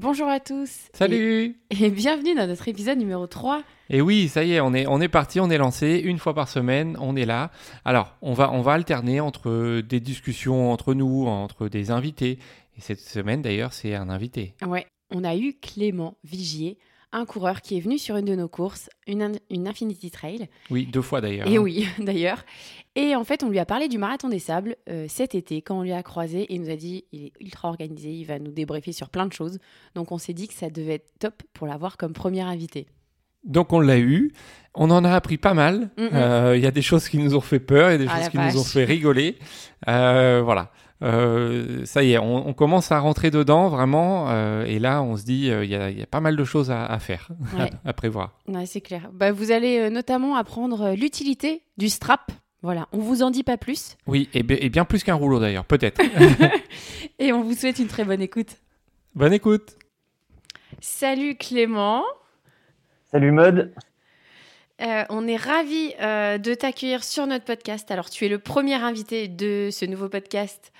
Bonjour à tous. Salut et, et, bienvenue dans notre épisode numéro 3. Et oui, ça y est, on est, on est parti, on est lancé, une fois par semaine, on est là. Alors, on va, on va alterner entre des discussions entre nous, entre des invités. Et cette semaine, d'ailleurs, c'est un invité. Ouais, on a eu Clément Vigier, un coureur qui est venu sur une de nos courses, une, une Infinity Trail. Oui, deux fois d'ailleurs. Et hein. oui, d'ailleurs. Et en fait, on lui a parlé du marathon des sables euh, cet été, quand on lui a croisé, et il nous a dit il est ultra organisé, il va nous débriefer sur plein de choses. Donc on s'est dit que ça devait être top pour l'avoir comme premier invité. Donc on l'a eu, on en a appris pas mal. Il Mm euh, y a des choses qui nous ont fait peur, il y a des Ah, choses qui nous ont fait rigoler. Euh, voilà. Euh, ça y est, on, on commence à rentrer dedans vraiment. euh, et là, on se dit, il y, a, y a pas mal de choses à, à faire, Ouais. à, à prévoir. Ouais, c'est clair. Bah, vous allez euh, notamment apprendre euh, l'utilité du strap. Voilà, on vous en dit pas plus. Oui, et, bi- et bien plus qu'un rouleau d'ailleurs, peut-être. Et on vous souhaite une très bonne écoute. Bonne écoute. Salut Clément. Salut Mode. Euh, on est ravis euh, de t'accueillir sur notre podcast. Alors, tu es le premier invité de ce nouveau podcast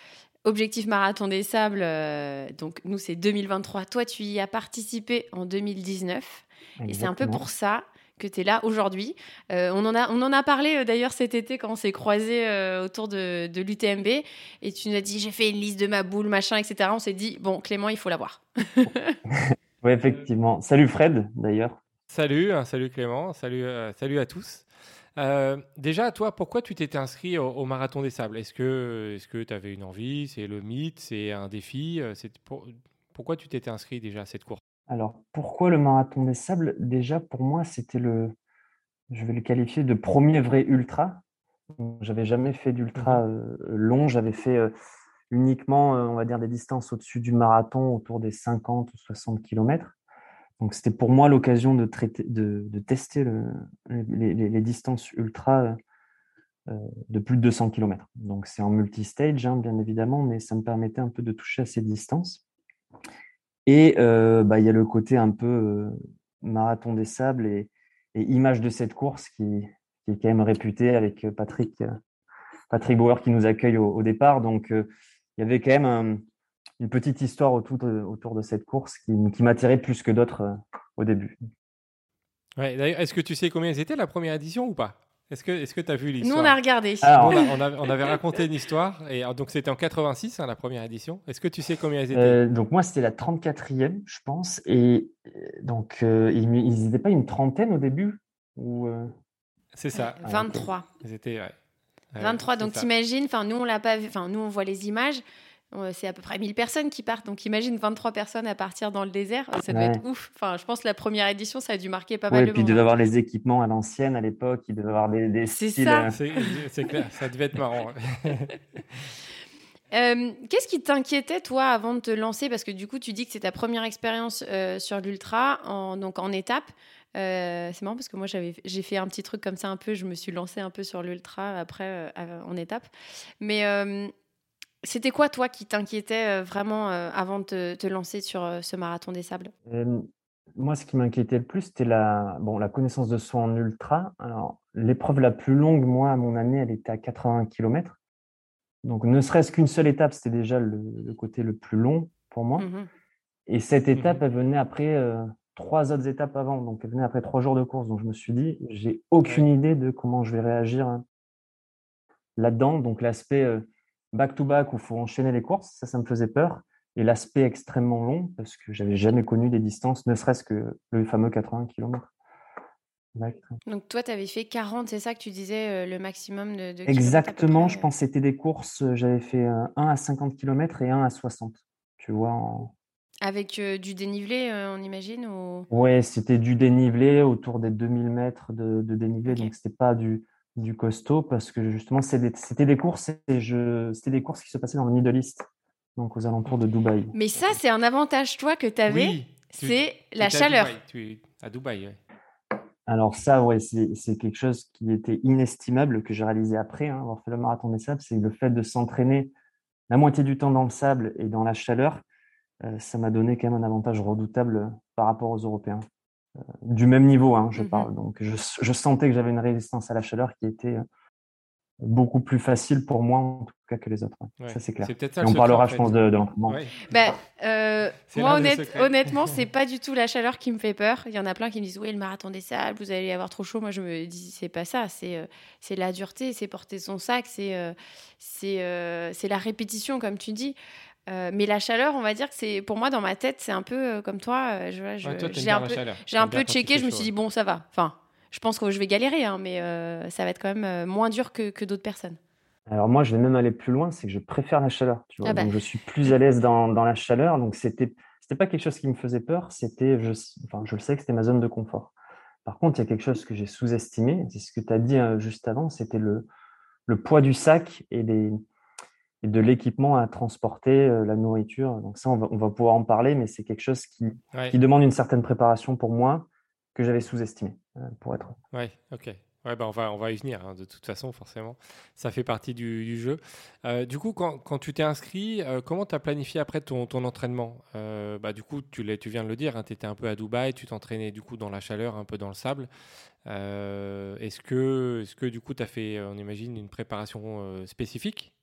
Objectif Marathon des Sables. Euh, donc, nous, c'est 2023. Toi, tu y as participé en 2019. Et c'est un peu pour ça que tu es là aujourd'hui. Euh, on, en a, on en a parlé euh, d'ailleurs cet été quand on s'est croisés euh, autour de, de l'UTMB. Et tu nous as dit j'ai fait une liste de ma boule, machin, etc. On s'est dit bon, Clément, il faut l'avoir. Oui, effectivement. Salut Fred, d'ailleurs. Salut, hein, salut Clément, salut, euh, salut à tous. Euh, déjà, toi, pourquoi tu t'étais inscrit au, au Marathon des Sables? Est-ce que est tu avais une envie? C'est le mythe? C'est un défi? Euh, c'est pour- Pourquoi tu t'étais inscrit déjà à cette course? Alors, pourquoi le marathon des sables? Déjà, pour moi, c'était le, je vais le qualifier de premier vrai ultra. J'avais jamais fait d'ultra euh, long. J'avais fait euh, uniquement, on va dire, des distances au-dessus du marathon, autour des 50 ou 60 km. Donc, c'était pour moi l'occasion de, de, de tester le- les, distances ultra euh, euh, de plus de 200 km. Donc, c'est en multi-stage, hein, bien évidemment, mais ça me permettait un peu de toucher à ces distances. Et euh, bah, il y a le côté un peu marathon des sables et, image de cette course qui, est quand même réputée avec Patrick, Patrick Bauer qui nous accueille au, départ. Donc, il y avait quand même un- une petite histoire autour de, autour de cette course qui, qui m'attirait plus que d'autres euh, au début. ouais, D'ailleurs, est-ce que tu sais combien c'était la première édition ou pas? Est-ce que est-ce que tu as vu Nous, l'histoire? on a regardé. Alors, Nous, on, a- on avait, on avait raconté une histoire, et alors, donc c'était en 86, hein, la première édition. Est-ce que tu sais combien ils étaient? Euh, donc moi, c'était la 34e, je pense. Et euh, donc, euh, ils n'étaient pas une trentaine au début ou, euh, C'est ça, Ah, ok. 23. ils étaient, ouais. Ouais, 23, c'est donc t'imagines, enfin nous on l'a pas vu, enfin nous on voit les images, c'est à peu près 1000 personnes qui partent, donc imagine 23 personnes à partir dans le désert, euh, ça doit Ouais. être ouf. Enfin je pense que la première édition ça a dû marquer pas Ouais, mal et de puis il monde. hein. devait avoir les équipements à l'ancienne à l'époque. Il devait avoir des, des C'est styles, ça. euh, C'est c'est clair, ça devait être marrant. Euh, Qu'est-ce qui t'inquiétait toi avant de te lancer? Parce que du coup tu dis que c'est ta première expérience euh, sur l'ultra, en, donc en étape. Euh, c'est marrant parce que moi j'avais j'ai fait un petit truc comme ça un peu, je me suis lancée un peu sur l'ultra après euh, en étape. Mais euh, c'était quoi toi qui t'inquiétait euh, vraiment euh, avant de te, te lancer sur euh, ce marathon des sables? Moi, ce qui m'inquiétait le plus, c'était la, bon, la connaissance de soi en ultra. Alors, l'épreuve la plus longue, moi, à mon année, elle était à 80 km. Donc, ne serait-ce qu'une seule étape, c'était déjà le, le côté le plus long pour moi. Mhm. Et cette étape, Mhm. elle venait après euh, trois autres étapes avant. Donc, elle venait après trois jours de course. Donc, je me suis dit, j'ai aucune idée de comment je vais réagir hein, là-dedans. Donc, l'aspect euh, back-to-back où il faut enchaîner les courses, ça, ça me faisait peur. Et l'aspect extrêmement long, parce que j'avais jamais connu des distances, ne serait-ce que le fameux 80 km. Donc toi, tu avais fait 40, c'est ça que tu disais, euh, le maximum de, Exactement, je euh? pense que c'était des courses, euh, j'avais fait euh, 1 à 50 km et 1 à 60. Tu vois, en... Avec euh, du dénivelé, on imagine ou... Ouais, c'était du dénivelé autour des 2000 mètres de, de dénivelé, Ok. donc c'était pas du, du costaud parce que justement c'était des courses et je c'était des courses qui se passaient dans le Middle East, donc aux alentours de Dubaï. Mais ça, c'est un avantage, toi, que tu avais, Oui, tu- c'est la à chaleur. Dubaï, tu- à Dubaï, ouais. Alors ça, ouais, c'est c'est quelque chose qui était inestimable que j'ai réalisé après hein, avoir fait le marathon des sables, c'est le fait de s'entraîner la moitié du temps dans le sable et dans la chaleur, euh, ça m'a donné quand même un avantage redoutable euh, par rapport aux Européens. Du même niveau, hein, je Mhm. parle. Donc je, je sentais que j'avais une résistance à la chaleur qui était euh, beaucoup plus facile pour moi, en tout cas que les autres. Ça, c'est clair. Ça, on parlera, je pense, de, de l'entraînement. Bah, euh, moi, honnête, honnêtement, c'est pas du tout la chaleur qui me fait peur. Il y en a plein qui me disent Oui, le marathon des sables, vous allez avoir trop chaud. Moi, je me dis C'est pas ça. C'est euh, c'est la dureté, c'est porter son sac, c'est euh, c'est la répétition, comme tu dis. Mais la chaleur, on va dire que c'est pour moi dans ma tête, c'est un peu comme toi. j'ai un peu, j'ai un peu checké. Je me suis dit bon, ça va. Enfin, je pense que je vais galérer, hein, mais ça va être quand même moins dur que, que d'autres personnes. Alors moi, je vais même aller plus loin, c'est que je préfère la chaleur. Tu vois ah bah. Donc je suis plus à l'aise dans, dans, la chaleur. Donc c'était c'était pas quelque chose qui me faisait peur. C'était, je, enfin, je le sais que c'était ma zone de confort. Par contre, il y a quelque chose que j'ai sous-estimé. C'est ce que tu as dit euh, juste avant. C'était le, le poids du sac et, les, et de l'équipement à transporter, euh, la nourriture. Donc ça, on va, on va, pouvoir en parler, mais c'est quelque chose qui, qui demande une certaine préparation pour moi que j'avais sous-estimé, euh, pour être. Ouais, ok. Ouais, bah on, va, on va y venir, hein, de toute façon, forcément. Ça fait partie du, jeu. Euh, du coup, quand, quand tu t'es inscrit, euh, comment tu as planifié après ton, ton entraînement? Euh, bah, Du coup, tu, tu viens de le dire, hein, tu étais un peu à Dubaï, tu t'entraînais du coup dans la chaleur, un peu dans le sable. est-ce, que, est-ce que du coup, tu as fait, on imagine, une préparation spécifique?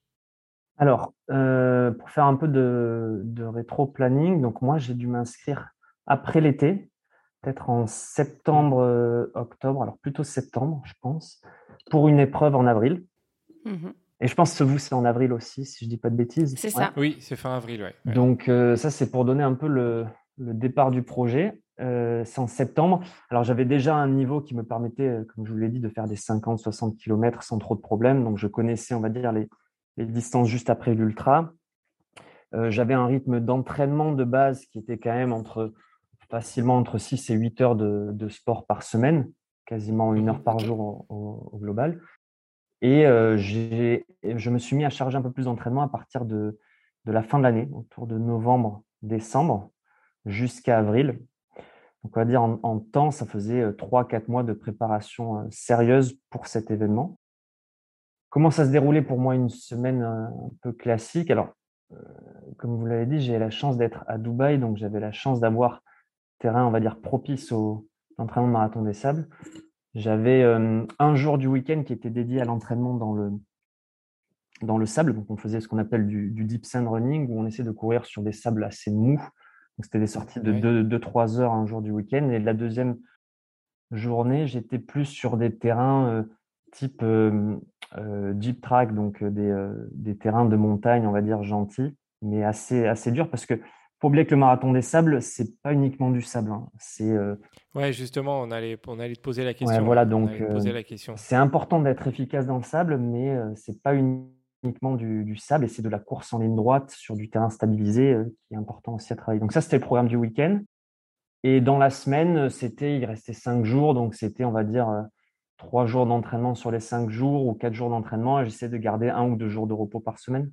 Alors, pour faire un peu de, de rétro-planning, donc moi, j'ai dû m'inscrire après l'été, peut-être en septembre, euh, octobre, alors plutôt septembre, je pense, pour une épreuve en avril. Mmh Et je pense que vous, c'est en avril aussi, si je dis pas de bêtises. C'est ça. Oui, c'est fin avril, ouais. Donc euh, ça, c'est pour donner un peu le, départ du projet. Euh, c'est en septembre. Alors j'avais déjà un niveau qui me permettait, comme je vous l'ai dit, de faire des 50-60 km sans trop de problèmes. Donc je connaissais, on va dire, les, les distances juste après l'ultra. j'avais un rythme d'entraînement de base qui était quand même entre facilement entre 6 et 8 heures de, sport par semaine, quasiment une heure par jour au, global. Et euh, je me suis mis à charger un peu plus d'entraînement à partir de, la fin de l'année, autour de novembre, décembre, jusqu'à avril. Donc, on va dire en, temps, ça faisait 3-4 euh, mois de préparation euh, sérieuse pour cet événement. Comment ça se déroulait pour moi une semaine un peu classique? Alors, comme vous l'avez dit, j'ai la chance d'être à Dubaï, donc j'avais la chance d'avoir terrain, on va dire, propice au entraînement de marathon des sables. J'avais euh, un jour du week-end qui était dédié à l'entraînement dans le, dans le sable. Donc, on faisait ce qu'on appelle du, deep sand running, où on essaie de courir sur des sables assez mous. C'était des sorties de 2-3 heures un jour du week-end. Et la deuxième journée, j'étais plus sur des terrains euh, type euh, deep track, donc des, des, terrains de montagne, on va dire gentils, mais assez, assez durs parce que faut oublier que le marathon des sables, c'est pas uniquement du sable. Hein. C'est. Euh, ouais, justement, on allait, on allait te poser la question. voilà, donc. Euh, c'est important d'être efficace dans le sable, mais euh, c'est pas uniquement du, sable et c'est de la course en ligne droite sur du terrain stabilisé qui est important aussi à travailler. Donc ça, c'était le programme du week-end. Et dans la semaine, c'était, il restait cinq jours, donc c'était, on va dire, trois jours d'entraînement sur les cinq jours ou quatre jours d'entraînement. J'essaie de garder un ou deux jours de repos par semaine.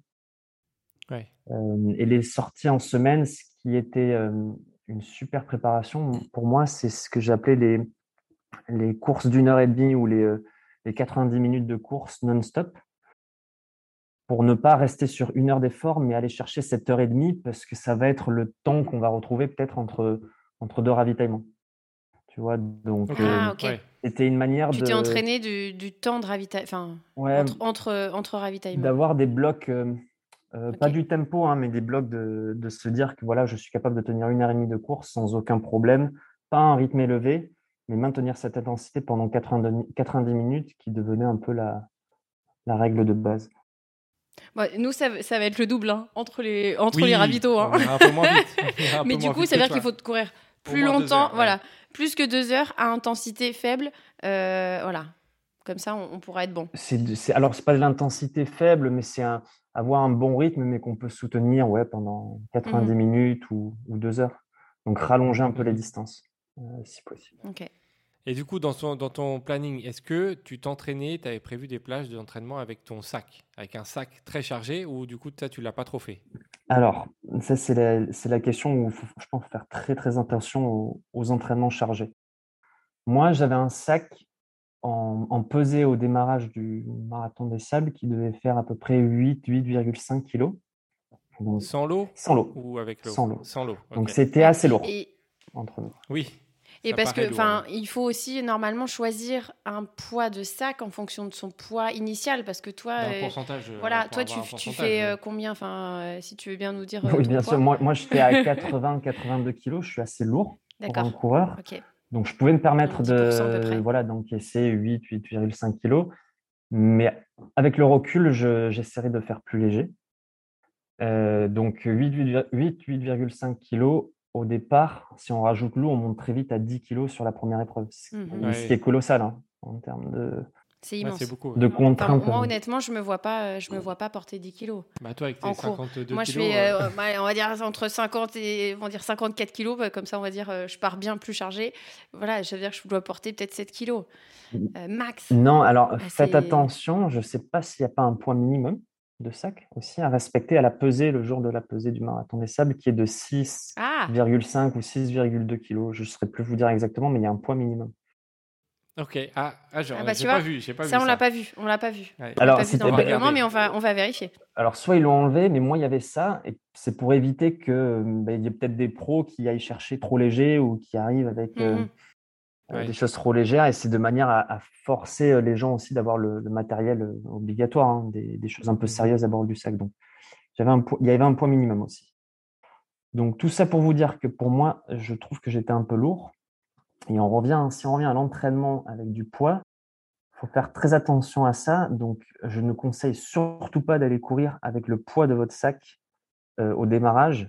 Euh, et les sorties en semaine, ce qui était euh, une super préparation, pour moi, c'est ce que j'appelais les, les courses d'une heure et demie ou les, euh, les 90 minutes de course non-stop pour ne pas rester sur une heure d'effort, mais aller chercher cette heure et demie parce que ça va être le temps qu'on va retrouver peut-être entre, entre deux ravitaillements. Tu vois, donc ah, c'était une manière tu de. Tu t'es entraîné du, du, temps de ravitaillement, enfin, entre, entre, entre ravitaillements. D'avoir des blocs euh, pas du tempo, hein, mais des blocs de, se dire que voilà, je suis capable de tenir une heure et demie de course sans aucun problème, pas un rythme élevé, mais maintenir cette intensité pendant 90, minutes qui devenait un peu la, la règle de base. nous, ça, ça, va être le double hein, entre les, entre les ravitaux. Hein. Un peu moins vite. mais du coup, ça veut dire qu'il faut courir plus longtemps, voilà, plus que deux heures à intensité faible. Euh, voilà, comme ça, on, pourra être bon. C'est, alors, c'est pas de l'intensité faible, mais c'est un, avoir un bon rythme, mais qu'on peut soutenir ouais, pendant 90 mmh minutes ou, deux heures. Donc rallonger un peu les distances, euh, si possible. Et du coup, dans ton, dans ton planning, est-ce que tu t'entraînais, tu avais prévu des plages d'entraînement avec ton sac, avec un sac très chargé, ou du coup, ça, tu l'as pas trop fait? Alors, ça, c'est la, la, question où faut, je pense faire très, très attention aux, aux entraînements chargés. Moi, j'avais un sac en, pesée au démarrage du marathon des sables qui devait faire à peu près 8, 8,5 kg. sans l'eau Sans l'eau. Ou avec l'eau? Sans l'eau. Sans l'eau. Donc c'était assez lourd entre nous. Oui. Et Ça parce que, enfin, il faut aussi normalement choisir un poids de sac en fonction de son poids initial, parce que toi, euh, pourcentage. euh, voilà, toi, tu, un tu pourcentage, fais euh, combien? Enfin, euh, si tu veux bien nous dire. Oui, bien poids. sûr. Moi, moi j'étais à 80-82 kilos. Je suis assez lourd pour un D'accord. coureur. Ok. Donc, je pouvais me permettre 10% à peu de voilà, d'encaisser 8, 8,5 kilos. Mais avec le recul, je- j'essaierai de faire plus léger. Euh, donc, 8, 8, 8,5 kilos au départ. Si on rajoute l'eau, on monte très vite à 10 kilos sur la première épreuve. Ce ce qui Ouais. est colossal hein, en termes de, C'est immense. c'est beaucoup. ouais. de Enfin, contraintes. moi, honnêtement, je me vois pas, euh, je me vois pas porter 10 kilos. Bah, toi, avec tes En cours. 52 Moi, je kilos. fais, euh, ouais, on va dire entre 50 et, on va dire 54 kilos, bah, comme ça, on va dire, euh, je pars bien plus chargée. Voilà, je veux dire que je dois porter peut-être 7 kilos Euh, max. Non, alors faites c'est- attention. Je ne sais pas s'il n'y a pas un poids minimum de sac aussi à respecter à la pesée le jour de la pesée du marathon des sables qui est de 6,5 Ah, ou 6,2 kilos. Je ne saurais plus vous dire exactement, mais il y a un poids minimum. Ok. Ah, ah, j'ai Ah bah, pas vu. J'ai pas ça, vu on l'a pas vu. On l'a pas vu. Ouais. Alors, pas vu dans le règlement, regardez. mais on va, on va vérifier. Alors, soit ils l'ont enlevé, mais moi, il y avait ça. Et c'est pour éviter que ben, il y ait peut-être des pros qui aillent chercher trop léger ou qui arrivent avec Mhm. euh, Ouais. des choses trop légères. Et c'est de manière à, à forcer euh, les gens aussi d'avoir le, le matériel euh, obligatoire, hein, des, des choses un peu Mhm. sérieuses à bord du sac. Donc, j'avais un poids- il y avait un poids minimum aussi. Donc, tout ça pour vous dire que pour moi, je trouve que j'étais un peu lourd. Et on revient, si on revient à l'entraînement avec du poids, il faut faire très attention à ça. Donc, je ne conseille surtout pas d'aller courir avec le poids de votre sac euh, au démarrage.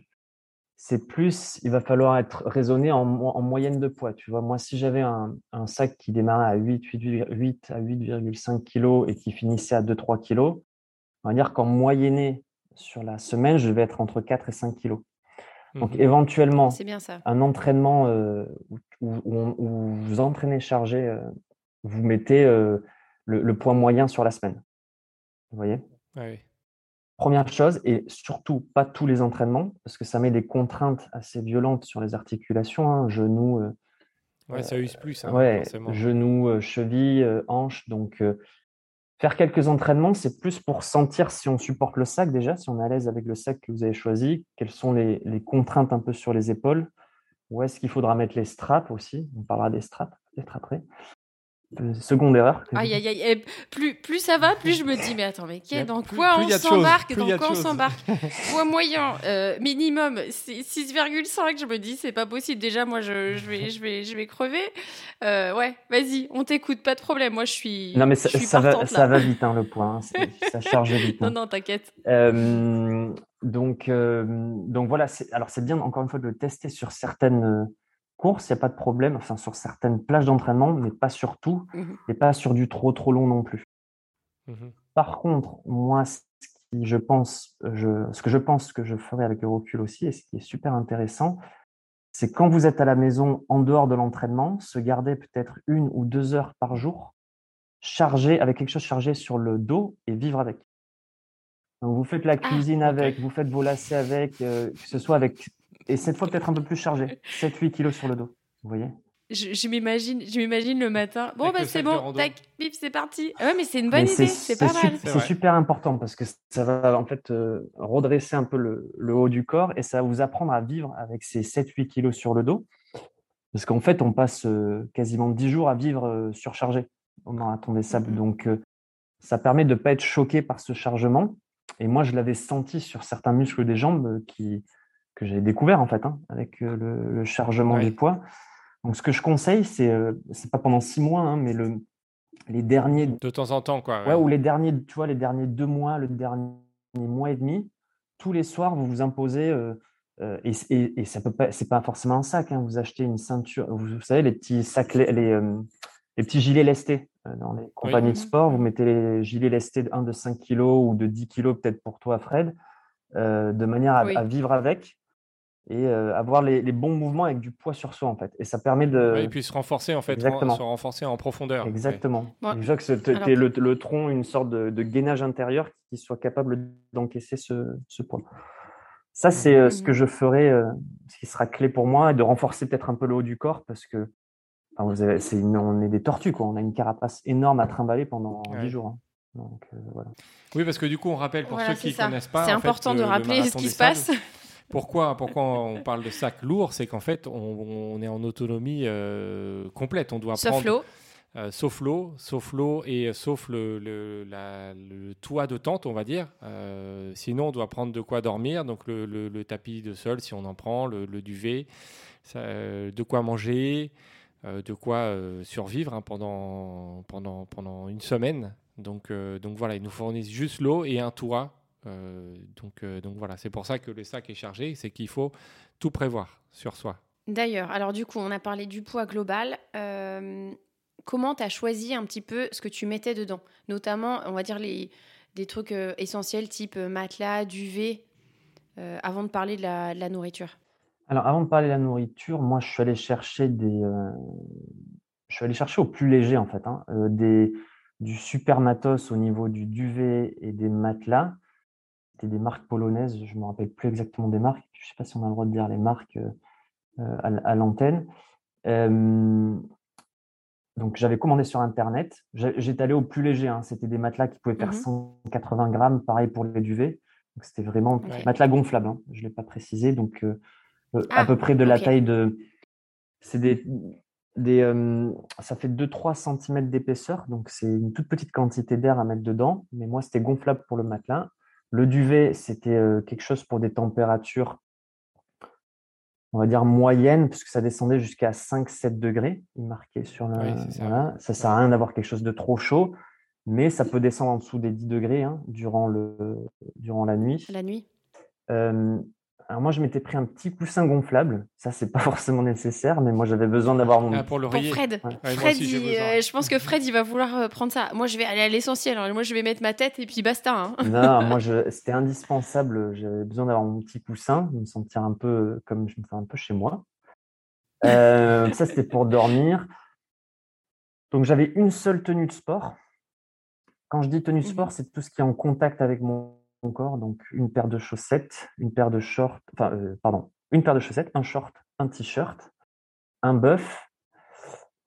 C'est plus, il va falloir être raisonné en, mo- en moyenne de poids. Tu vois, moi, si j'avais un, un sac qui démarrait à 8, 8, 8 à 8,5 kg et qui finissait à 2-3 kg, on va dire qu'en moyenné sur la semaine, je vais être entre 4 et 5 kg. Donc, Mhm. éventuellement, C'est bien ça. un entraînement euh, où, où- où on- où vous entraînez chargé, euh, vous mettez euh, le, le poids moyen sur la semaine. Vous voyez? Ouais. Première chose, et surtout pas tous les entraînements, parce que ça met des contraintes assez violentes sur les articulations, hein, genoux, euh, Ouais, ça use plus, hein, ouais, forcément. genoux, euh, chevilles, euh, hanches. Donc, euh, faire quelques entraînements, c'est plus pour sentir si on supporte le sac déjà, si on est à l'aise avec le sac que vous avez choisi, quelles sont les, les contraintes un peu sur les épaules, où est-ce qu'il faudra mettre les straps aussi? On parlera des straps peut-être après. Euh, seconde erreur. que Aïe, j'ai aïe, aïe. Et plus, plus ça va, plus je me dis, mais attends, mais dans plus- quoi plus on s'embarque Dans quoi on s'embarque Poids moyen, euh, minimum, c'est 6,5. Je me dis, c'est pas possible. Déjà, moi, je, je, vais, je, vais, je vais crever. Euh, ouais, vas-y, on t'écoute, pas de problème. Moi, je suis. Non, mais ça, va, ça va vite, hein, le poids. hein, ça charge vite. Non, hein. non, t'inquiète. Euh, donc, euh, donc voilà, alors c'est bien encore une fois de le tester sur certaines courses, il n'y a pas de problème, enfin sur certaines plages d'entraînement, mais pas sur tout, Mhm. et pas sur du trop trop long non plus. Mhm. Par contre, moi, ce qui, je pense, je, ce que je pense que je ferai avec le recul aussi, et ce qui est super intéressant, c'est quand vous êtes à la maison en dehors de l'entraînement, se garder peut-être une ou deux heures par jour chargé avec quelque chose chargé sur le dos et vivre avec. Donc vous faites la cuisine ok. avec, vous faites vos lacets avec, euh, que ce soit avec, et cette fois peut-être un peu plus chargé, 7-8 kilos sur le dos. Vous voyez? Je, je m'imagine, je m'imagine le matin. Bon, Avec bah c'est bon, tac, bip, c'est parti. Ah ouais, mais c'est une bonne Mais idée, c'est pas mal. C'est super important parce que ça va en fait euh, redresser un peu le, le haut du corps et ça va vous apprendre à vivre avec ces 7-8 kilos sur le dos. Parce qu'en fait, on passe euh, quasiment 10 jours à vivre euh, surchargé au marathon des sables. Donc, euh, ça permet de ne pas être choqué par ce chargement. Et moi, je l'avais senti sur certains muscles des jambes euh, qui, que j'ai découvert en fait hein, avec euh, le, le chargement Ouais. du poids. Donc, ce que je conseille, c'est euh, c'est pas pendant 6 mois, hein, mais le, les derniers De temps en temps, quoi. Ouais, ou les derniers, tu vois, les derniers deux mois, le dernier mois et demi, tous les soirs, vous vous imposez, euh, euh, et, et, et ça peut pas, c'est pas forcément un sac, hein, vous achetez une ceinture, vous, vous savez, les petits sacs, les, les, euh, les petits gilets lestés dans les compagnies de Mhm. sport, vous mettez les gilets lestés de 1 de 5 kg ou de 10 kg peut-être pour toi, Fred, euh, de manière à, Oui. à vivre avec et euh, avoir les, les bons mouvements avec du poids sur soi, en fait. Et ça permet de... Ouais, et puis se renforcer, en fait, Exactement. se renforcer en profondeur. Exactement. Ouais. Je veux que tu Alors- aies le, le tronc, une sorte de, de gainage intérieur qui soit capable d'encaisser ce, ce poids. Ça, c'est euh, ce que Mhm. je ferai, euh, ce qui sera clé pour moi, et de renforcer peut-être un peu le haut du corps parce que enfin, vous avez- c'est une- on est des tortues, quoi. On a une carapace énorme à trimballer pendant Ouais. 10 jours. hein. Donc, euh, voilà. Oui, parce que du coup, on rappelle pour Voilà, ceux qui ne connaissent pas. C'est fait, important de le rappeler ce qui se passe. Pourquoi, pourquoi on parle de sac lourd C'est qu'en fait, on, est en autonomie euh, complète. On doit sauf prendre, l'eau. euh, sauf l'eau, sauf l'eau et sauf le, le- la- le toit de tente, on va dire. Euh, sinon, on doit prendre de quoi dormir, donc le, tapis de sol si on en prend, le, duvet, ça, euh, de quoi manger, euh, de quoi euh, survivre hein, pendant, pendant, pendant une semaine. Donc, euh, donc voilà, ils nous fournissent juste l'eau et un toit. Euh, donc, euh, donc voilà, c'est pour ça que le sac est chargé, c'est qu'il faut tout prévoir sur soi. D'ailleurs, alors du coup, on a parlé du poids global. Euh, comment tu as choisi un petit peu ce que tu mettais dedans? Notamment, on va dire, les, des trucs euh, essentiels type matelas, duvet, euh, avant de parler de la, de la nourriture. Alors, avant de parler de la nourriture, moi, je suis allé chercher des, euh, je suis allé chercher au plus léger en fait, hein, euh, des, du super matos au niveau du duvet et des matelas. C'était des marques polonaises, je me rappelle plus exactement des marques. Je sais pas si on a le droit de dire les marques euh, à, l'antenne. Euh, donc, j'avais commandé sur Internet. J'étais allé au plus léger. hein. C'était des matelas qui pouvaient faire Mhm. 180 grammes, pareil pour les duvets. Donc, c'était vraiment matelas gonflable. hein. Je ne l'ai pas précisé. Donc, euh, euh, Ah, à peu près de la taille de. C'est des. des euh, ça fait 2-3 cm d'épaisseur. Donc, c'est une toute petite quantité d'air à mettre dedans. Mais moi, c'était gonflable pour le matelas. Le duvet, c'était quelque chose pour des températures on va dire moyenne, puisque ça descendait jusqu'à 5-7 degrés, il marquait sur le. Oui, ça. Ça sert à rien d'avoir quelque chose de trop chaud, mais ça peut descendre en dessous des 10 degrés hein, durant, le, durant la nuit. La nuit Euh, alors moi, je m'étais pris un petit coussin gonflable. Ça, c'est pas forcément nécessaire, mais moi, j'avais besoin d'avoir mon. Ah, pour Pour l'oreiller. Fred. Ouais. Ouais, moi Fred, aussi, il- euh, je pense que Fred, il va vouloir euh, prendre ça. Moi, je vais aller à l'essentiel. hein. Moi, je vais mettre ma tête et puis basta. hein. Non, moi, je- c'était indispensable. J'avais besoin d'avoir mon petit coussin, de me sentir un peu comme je me fais un peu chez moi. Euh, ça, c'était pour dormir. Donc, j'avais une seule tenue de sport. Quand je dis tenue de Mhm. sport, c'est tout ce qui est en contact avec mon, mon corps. Donc, une paire de chaussettes, une paire de shorts, enfin, euh, pardon, une paire de chaussettes, un short, un t-shirt, un buff.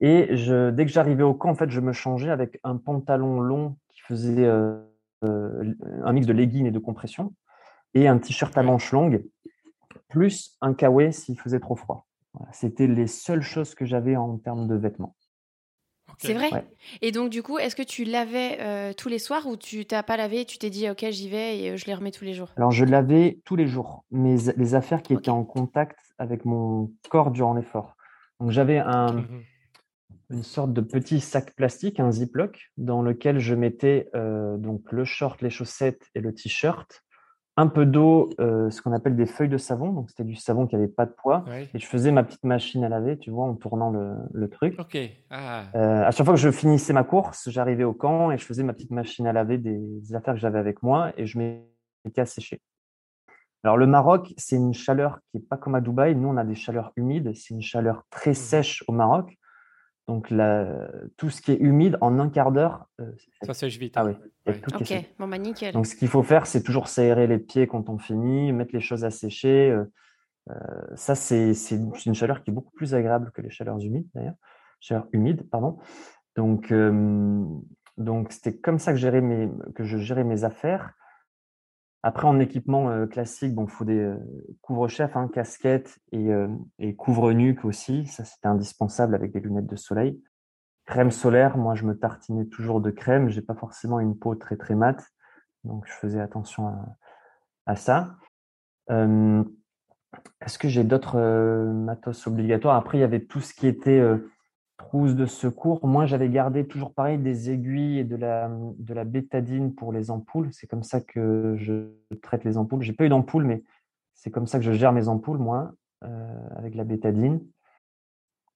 Et je, dès que j'arrivais au camp, en fait, je me changeais avec un pantalon long qui faisait euh, euh, un mix de leggings et de compression et un t-shirt à manches longues, plus un kawaii s'il faisait trop froid. Voilà, C'était les seules choses que j'avais en termes de vêtements. C'est vrai Ouais. Et donc, du coup, est-ce que tu lavais euh, tous les soirs ou tu t'as pas lavé et tu t'es dit, OK, j'y vais et euh, je les remets tous les jours? Alors, je lavais tous les jours mes, les affaires qui étaient en contact avec mon corps durant l'effort. Donc, j'avais un, Mhm. une sorte de petit sac plastique, un ziploc, dans lequel je mettais euh, donc le short, les chaussettes et le t-shirt, un peu d'eau, euh, ce qu'on appelle des feuilles de savon. Donc, c'était du savon qui n'avait pas de poids. Ouais. Et je faisais ma petite machine à laver, tu vois, en tournant le, le truc. Ok. Ah. Euh, à chaque fois que je finissais ma course, j'arrivais au camp et je faisais ma petite machine à laver des, des affaires que j'avais avec moi et je mettais à sécher. Alors, le Maroc, c'est une chaleur qui n'est pas comme à Dubaï. Nous, on a des chaleurs humides. C'est une chaleur très sèche au Maroc. Donc, la- tout ce qui est humide, en un quart d'heure, euh, c'est- Ça sèche vite. ah hein. oui, Ouais. Ok, bon, bah nickel. Donc, ce qu'il faut faire, c'est toujours s'aérer les pieds quand on finit, mettre les choses à sécher. euh, euh, ça, c'est c'est une chaleur qui est beaucoup plus agréable que les chaleurs humides, d'ailleurs. Chaleur humide, pardon. Donc, euh, donc c'était comme ça que, mes, que je gérais mes affaires. Après, en équipement euh, classique, bon, faut des euh, couvre-chefs, hein, casquettes et, euh, et couvre-nuque aussi. Ça, c'était indispensable avec des lunettes de soleil. Crème solaire, moi, je me tartinais toujours de crème. J'ai pas forcément une peau très, très mate. Donc, je faisais attention à, ça. Est-ce que j'ai d'autres matos obligatoires? Après, il y avait tout ce qui était trousse de secours. Moi, j'avais gardé toujours pareil des aiguilles et de la, de la bétadine pour les ampoules. C'est comme ça que je traite les ampoules. J'ai pas eu d'ampoule, mais c'est comme ça que je gère mes ampoules, moi, euh, avec la bétadine.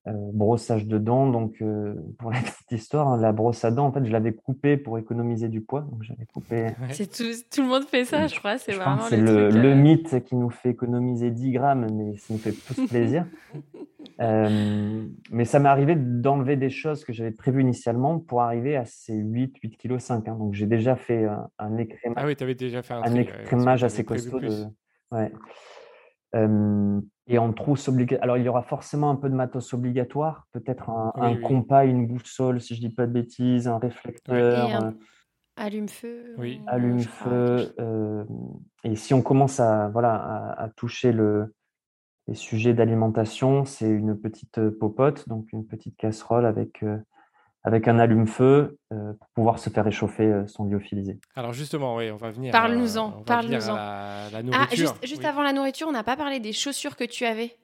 Euh, brossage de dents, donc euh, pour la petite histoire, hein, la brosse à dents, en fait, je l'avais coupée pour économiser du poids. Donc, j'avais coupé. Ouais. C'est tout, tout le monde fait ça, je crois. C'est vraiment le, le, truc. le euh, mythe qui nous fait économiser 10 grammes, mais ça nous fait plus plaisir. Euh, mais ça m'est arrivé d'enlever des choses que j'avais prévues initialement pour arriver à ces 8, 8 kg 5. hein. Donc j'ai déjà fait un, un écrémage, Ah oui, tu avais déjà fait un, un tri, écrémage assez costaud. plus. de- ouais. Euh, et en trousse obligatoire. Alors, il y aura forcément un peu de matos obligatoire, peut-être un, Oui, un oui. compas, une boussole, si je dis pas de bêtises, un réflecteur. Euh, Allume-feu. Oui. Allume-feu. et si on commence à, voilà, à, toucher le, les sujets d'alimentation, c'est une petite popote, donc une petite casserole avec, avec un allume-feu pour pouvoir se faire réchauffer son lyophilisé. Alors justement, oui, on va venir. Parle-nous-en. Parle-nous-en. La, la, Ah, juste, avant la nourriture, on n'a pas parlé des chaussures que tu avais.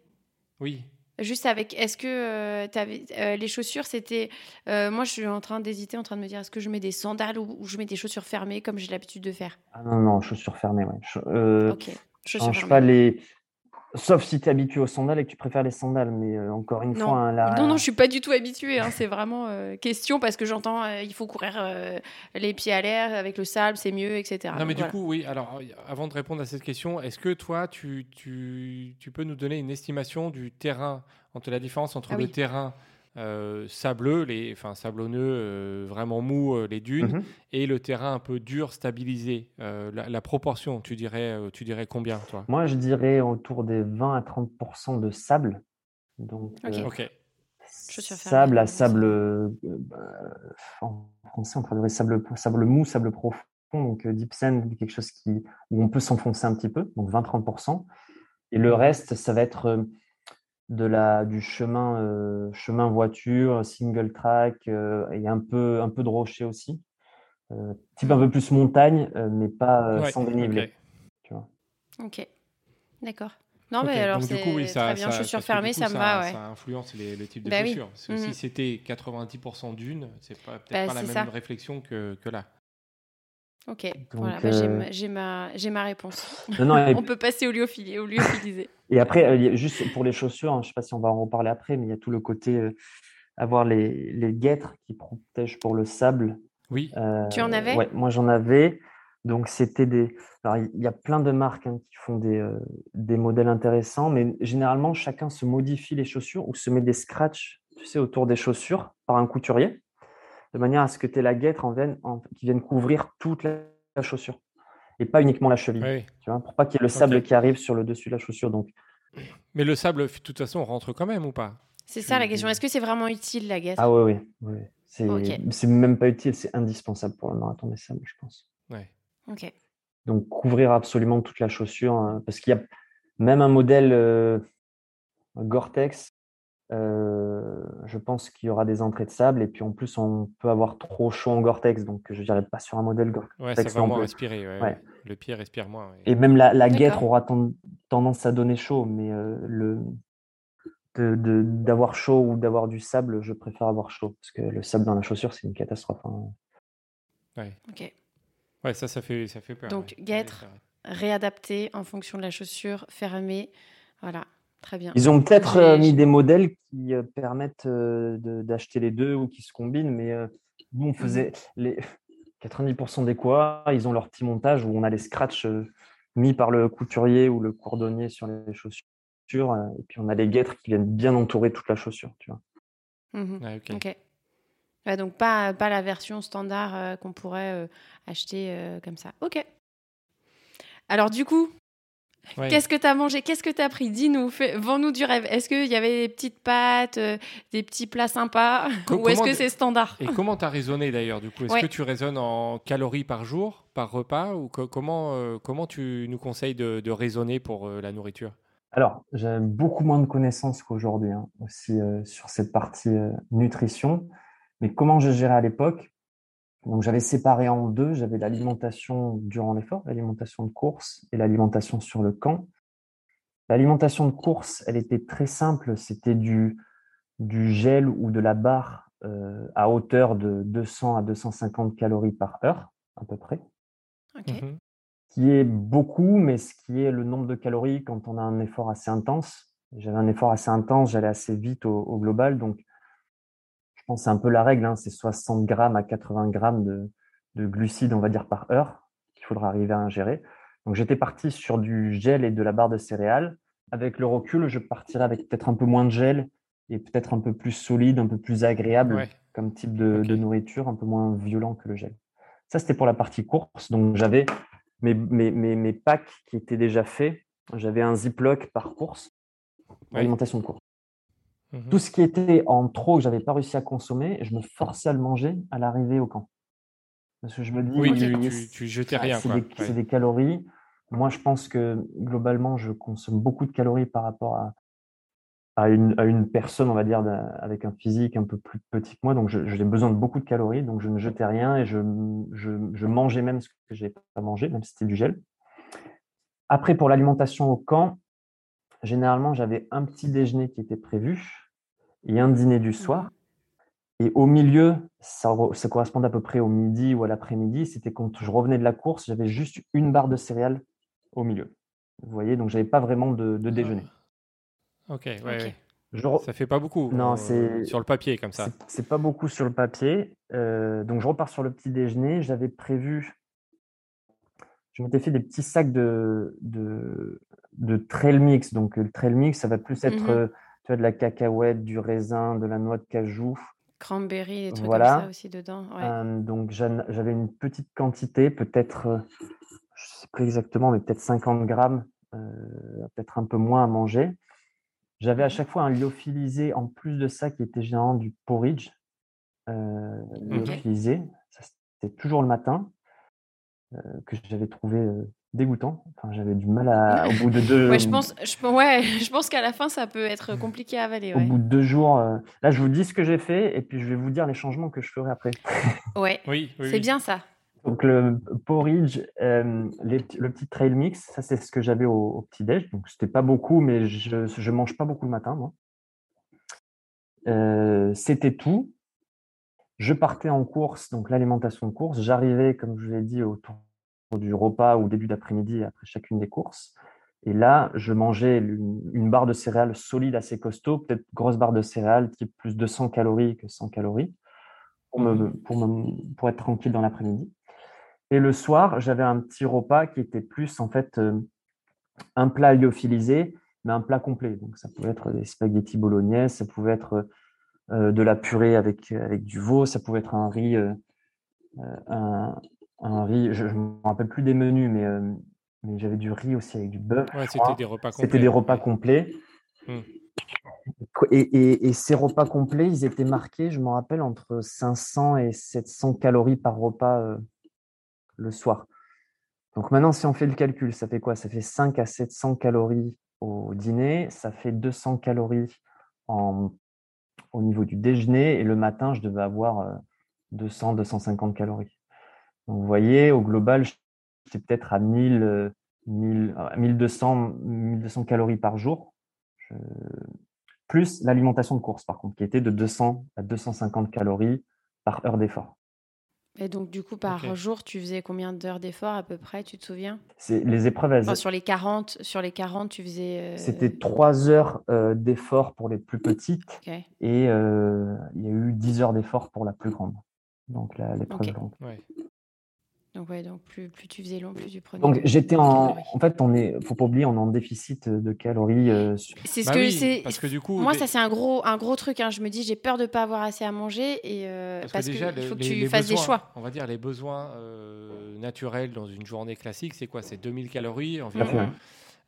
Oui. Juste avec, est-ce que tu avais, les chaussures, c'était. euh, moi, je suis en train d'hésiter, en train de me dire, est-ce que je mets des sandales ou, ou je mets des chaussures fermées comme j'ai l'habitude de faire? Ah non, non, chaussures fermées, ouais. Euh, Ok. Chaussures change fermées. pas les. Sauf si tu es habitué aux sandales et que tu préfères les sandales, mais euh, encore une Non. fois, hein, la- Non, non, je suis pas du tout habituée. hein, C'est vraiment euh, question parce que j'entends euh, il faut courir euh, les pieds à l'air avec le sable, c'est mieux, etc. non, mais Donc, du voilà. coup, oui. Alors, avant de répondre à cette question, est-ce que toi, tu, tu, tu peux nous donner une estimation du terrain, entre la différence entre Ah le oui. terrain euh, sableux, les, enfin sablonneux, euh, vraiment mou, euh, les dunes, Mhm. et le terrain un peu dur, stabilisé Euh, la, la proportion, tu dirais, euh, tu dirais combien, toi? Moi, je dirais autour des 20 à 30% de sable. Donc, euh, sable à sable, euh, bah, en français, on traduirait sable, sable mou, sable profond. Donc, euh, deep sand, quelque chose qui, où on peut s'enfoncer un petit peu, donc 20-30%. Et le reste, ça va être euh, de la, du chemin, euh, chemin voiture, single track, euh, et un peu, un peu de rocher aussi. Euh, type un peu plus montagne, euh, mais pas euh, Ouais, sans dénivelé. ok. Tu vois. Ok. D'accord. Non, Ok, mais alors c'est oui, ça, très bien. chaussures fermées, ça me va, ouais. Ça influence les, le type de Bah oui. chaussures. Parce que Mhm. si c'était 90% d'une, c'est pas- peut-être Bah, pas la même ça. réflexion que, que là. Ok. Donc, voilà, bah, j'ai euh, ma- j'ai ma, réponse. Non, non, et On peut passer au lyophilisé. Au lyophilisé. Et après, euh, juste pour les chaussures, hein, je ne sais pas si on va en reparler après, mais il y a tout le côté euh, avoir les, les guêtres qui protègent pour le sable. Oui. Euh, Tu en avais? Ouais, moi j'en avais. Donc c'était des. Alors il y a plein de marques hein, qui font des, euh, des modèles intéressants, mais généralement chacun se modifie les chaussures ou se met des scratchs, tu sais, autour des chaussures par un couturier, de manière à ce que tu aies la guêtre en vienne- en- qui vienne couvrir toute la, la chaussure et pas uniquement la cheville, Oui. tu vois, pour pas qu'il y ait le sable qui arrive sur le dessus de la chaussure. Donc Mais le sable, de toute façon, rentre quand même ou pas? C'est ça la question. Est-ce que c'est vraiment utile la guêtre Ah oui, oui. oui. C'est même pas utile, c'est indispensable pour le marathon des sables, je pense. Ouais. Ok. Donc couvrir absolument toute la chaussure, hein, parce qu'il y a même un modèle euh, Gore-Tex, euh, je pense qu'il y aura des entrées de sable, et puis en plus on peut avoir trop chaud en Gore-Tex, donc je dirais pas sur un modèle Gore-Tex. Ouais, ça va moins respirer. ouais, Ouais. ouais. Le pied respire moins. ouais. Et même la, guêtre aura ten- tendance à donner chaud, mais euh, le d'avoir chaud ou d'avoir du sable, je préfère avoir chaud, parce que le sable dans la chaussure, c'est une catastrophe. hein. Ok. Ouais, ça, ça fait, ça fait peur. Donc, ouais. guêtre. Ouais. Réadapté en fonction de la chaussure, fermée. Voilà. Très bien. Ils ont peut-être euh, mis des modèles qui euh, permettent euh, de- d'acheter les deux ou qui se combinent, mais euh, nous, on faisait les 90% des quoi, ils ont leur petit montage où on a les scratchs euh, mis par le couturier ou le cordonnier sur les chaussures, euh, et puis on a les guêtres qui viennent bien entourer toute la chaussure. Tu vois. Mhm. Ouais, ok. Ouais, donc pas, pas la version standard euh, qu'on pourrait euh, acheter euh, comme ça. Ok. Alors du coup, Ouais. qu'est-ce que tu as mangé? Qu'est-ce que tu as pris? Dis-nous, vends-nous du rêve. Est-ce qu'il y avait des petites pâtes, euh, des petits plats sympas? Co- Ou est-ce comment que c'est standard? Et comment tu as raisonné d'ailleurs du coup? Est-ce Ouais. que tu raisonnes en calories par jour, par repas? Ou co- comment, euh, comment tu nous conseilles de, de raisonner pour euh, la nourriture? Alors, j'ai beaucoup moins de connaissances qu'aujourd'hui hein, aussi euh, sur cette partie euh, nutrition. Mais comment je gérais à l'époque? Donc, j'avais séparé en deux. J'avais l'alimentation durant l'effort, l'alimentation de course et l'alimentation sur le camp. L'alimentation de course, elle était très simple. C'était du, du gel ou de la barre euh, à hauteur de 200 à 250 calories par heure, à peu près Ok. Mhm. qui est beaucoup, mais ce qui est le nombre de calories quand on a un effort assez intense. J'avais un effort assez intense, j'allais assez vite au, au global, donc pense c'est un peu la règle, hein, c'est 60 grammes à 80 grammes de, de glucides, on va dire, par heure qu'il faudra arriver à ingérer. Donc j'étais parti sur du gel et de la barre de céréales. Avec le recul, je partirais avec peut-être un peu moins de gel et peut-être un peu plus solide, un peu plus agréable Ouais. comme type de, nourriture, un peu moins violent que le gel. Ça, c'était pour la partie course. Donc j'avais mes, mes, mes, mes packs qui étaient déjà faits. J'avais un Ziploc par course, Ouais. alimentation de Tout ce qui était en trop que j'avais pas réussi à consommer, je me forçais à le manger à l'arrivée au camp. Parce que je me dis, Oui, tu, tu, tu jetais rien, c'est des, c'est Ouais. des calories. Moi, je pense que globalement, je consomme beaucoup de calories par rapport à, à une, à une personne, on va dire, avec un physique un peu plus petit que moi. Donc, j'ai besoin de beaucoup de calories. Donc, je ne jetais rien et je, je, je mangeais même ce que je n'ai pas mangé, même si c'était du gel. Après, pour l'alimentation au camp, généralement, j'avais un petit déjeuner qui était prévu et un dîner du soir. Et au milieu, ça, re- ça correspondait à peu près au midi ou à l'après-midi. C'était quand je revenais de la course, j'avais juste une barre de céréales au milieu. Vous voyez, donc j'avais pas vraiment de, de déjeuner. Ok, ouais, Ok. ouais. Je Ça fait pas beaucoup Non, euh, c'est- sur le papier comme ça. C'est- pas beaucoup sur le papier. Euh, donc, je repars sur le petit déjeuner. J'avais prévu, je m'étais fait des petits sacs de, de, de trail mix. Donc, euh, le trail mix, ça va plus être Mhm. euh, tu de la cacahuète, du raisin, de la noix de cajou. Cranberry, des trucs Voilà. comme ça aussi dedans. Ouais. Euh, donc, j'avais une petite quantité, peut-être, euh, je sais plus exactement, mais peut-être 50 grammes, euh, peut-être un peu moins à manger. J'avais à chaque fois un lyophilisé en plus de ça qui était généralement du porridge euh, lyophilisé. Ça, c'était toujours le matin que j'avais trouvé dégoûtant. Enfin, j'avais du mal à, au bout de deux, Ouais, je pense, je, ouais, je pense qu'à la fin, ça peut être compliqué à avaler. au bout de deux jours. euh, là, je vous dis ce que j'ai fait et puis je vais vous dire les changements que je ferai après. Ouais, Oui, oui, c'est oui. bien ça. Donc le porridge, euh, les le petit trail mix, ça c'est ce que j'avais au, au petit-déj. Donc c'était pas beaucoup, mais je je mange pas beaucoup le matin, moi. Euh, c'était tout. Je partais en course, donc l'alimentation de course. J'arrivais, comme je vous l'ai dit, autour du repas ou début d'après-midi après chacune des courses. Et là, je mangeais une, une barre de céréales solide, assez costaud, peut-être grosse barre de céréales, type plus de 100 calories que 100 calories, pour, me, pour, me- pour être tranquille dans l'après-midi. Et le soir, j'avais un petit repas qui était plus en fait euh, un plat lyophilisé, mais un plat complet. Donc ça pouvait être des spaghettis bolognaise, ça pouvait être euh, de la purée avec, avec du veau, ça pouvait être un riz, euh, euh, un, un riz, je ne me rappelle plus des menus, mais, euh, mais j'avais du riz aussi avec du bœuf. Ouais, c'était des repas complets. C'était des repas ouais. complets. Hmm. Et, et- et ces repas complets, ils étaient marqués, je me rappelle, entre 500 et 700 calories par repas euh, le soir. Donc maintenant, si on fait le calcul, ça fait quoi? Ça fait 5 à 700 calories au dîner, ça fait 200 calories en, au niveau du déjeuner, et le matin, je devais avoir euh, 200, 250 calories. Vous voyez, au global, j'étais peut-être à 1000, euh, 1000, euh, 1200, 1200 calories par jour. Je- Plus l'alimentation de course, par contre, qui était de 200 à 250 calories par heure d'effort. Et donc, du coup, par jour, tu faisais combien d'heures d'effort à peu près, tu te souviens? C'est les épreuves, elles, Enfin, sur les 40, sur les 40, tu faisais. euh, c'était 3 heures euh, d'effort pour les plus petites et euh, il y a eu 10 heures d'effort pour la plus grande. Donc l'épreuve Ok. longue. Ouais. Donc, ouais, donc plus, plus tu faisais long, plus tu prenais. Donc j'étais en, en fait, on est, faut pas oublier, on est en déficit de calories. euh, sur- C'est ce Bah que oui, c'est. parce que du coup, Moi, ça, c'est un gros, un gros truc. hein. Je me dis, j'ai peur de pas avoir assez à manger et euh, Parce, parce, que déjà, le- faut que tu les fasses des choix. On va dire les besoins euh, naturels dans une journée classique, c'est quoi? C'est 2000 calories environ.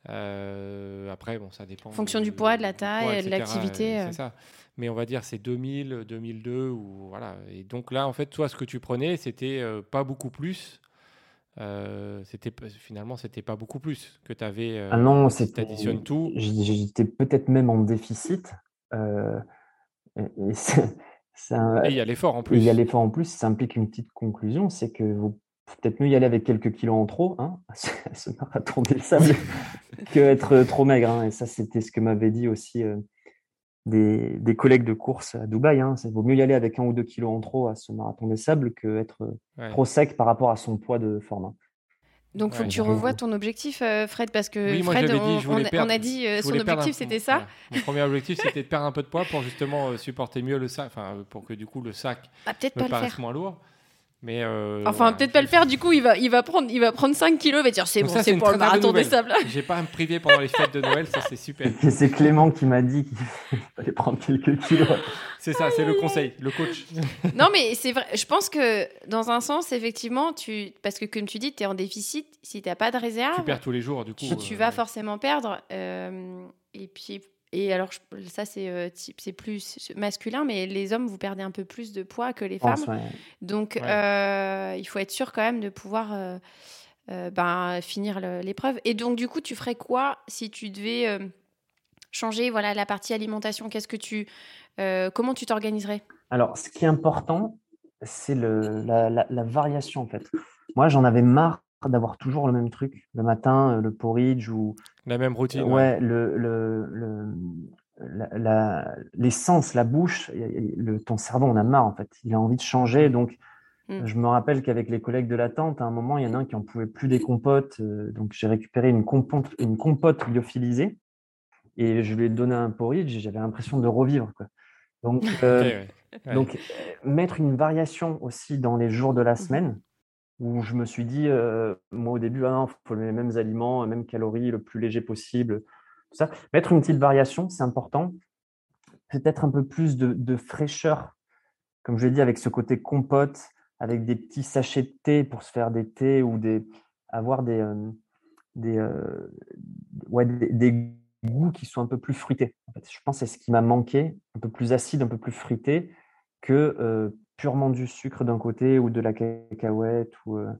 Euh, après, bon, ça dépend. En fonction du poids, de la taille, de l'activité, euh, euh. C'est ça. Mais on va dire c'est 2000, 2002 ou voilà. Et donc là, en fait, toi, ce que tu prenais, c'était euh, pas beaucoup plus. Euh, c'était finalement, c'était pas beaucoup plus que tu avais. Ah non, si c'était. additionnes tout. J'étais peut-être même en déficit. euh, et, et c'est- c'est un- Et il y a l'effort en plus. il y a l'effort en plus, ça implique une petite conclusion, c'est que vous faut peut-être mieux y aller avec quelques kilos en trop, hein, à ce, marathon des sables, que être trop maigre. hein. Et ça, c'était ce que m'avaient dit aussi euh, des, des collègues de course à Dubaï. Hein. Il vaut mieux y aller avec un ou deux kilos en trop à ce marathon des sables que être euh, Ouais. trop sec par rapport à son poids de forme. hein. Donc, faut Ouais, que tu revoies ton objectif, euh, Fred, parce que Oui, moi, Fred, dit, on, a- perdre- on a dit euh, son objectif, c'était ça. voilà. Mon premier objectif, c'était de perdre un peu de poids pour justement euh, supporter mieux le sac, enfin euh, pour que du coup le sac Bah, me pas le paraisse faire. moins lourd. Mais euh, Enfin, peut-être pas le faire. Du coup, il va, il va prendre, il va prendre 5 kilos. Il va dire, c'est bon, c'est pour le marathon des sables. J'ai pas à me priver pendant les fêtes de Noël, ça c'est super. Et c'est Clément qui m'a dit qu'il fallait prendre quelques kilos. C'est ça, c'est le conseil, le coach. Non, mais c'est vrai. Je pense que dans un sens, effectivement, tu, parce que comme tu dis, tu es en déficit. Si tu n'as pas de réserve, Tu perds tous les jours, du coup. tu, tu euh, vas forcément perdre. euh, et puis, et alors ça c'est c'est plus masculin, mais les hommes vous perdez un peu plus de poids que les femmes. Donc il faut être sûr quand même de pouvoir ben, finir l'épreuve. Et donc du coup, tu ferais quoi si tu devais changer voilà la partie alimentation? Qu'est-ce que tu comment tu t'organiserais? Alors, ce qui est important, c'est la, la, variation en fait. Moi, j'en avais marre d'avoir toujours le même truc le matin, le porridge ou la même routine. Ouais, le, le, le l'essence, la, bouche, le, ton cerveau on a marre en fait. Il a envie de changer. Donc, mmh. je me rappelle qu'avec les collègues de la tente, à un moment, il y en a un qui en pouvait plus des compotes. donc, j'ai récupéré une compote, une compote lyophilisée et je lui ai donné un porridge. J'avais l'impression de revivre. Quoi. Donc, euh, donc, mettre une variation aussi dans les jours de la mmh semaine où je me suis dit, moi au début, ah il faut les mêmes aliments, les mêmes calories, le plus léger possible. Tout ça. Mettre une petite variation, c'est important. Peut-être un peu plus de, fraîcheur, comme je l'ai dit, avec ce côté compote, avec des petits sachets de thé pour se faire des thés ou des, avoir des, des, ouais, des goûts qui sont un peu plus fruités. Je pense que c'est ce qui m'a manqué, un peu plus acide, un peu plus fruité que purement du sucre d'un côté ou de la cacahuète ou, euh,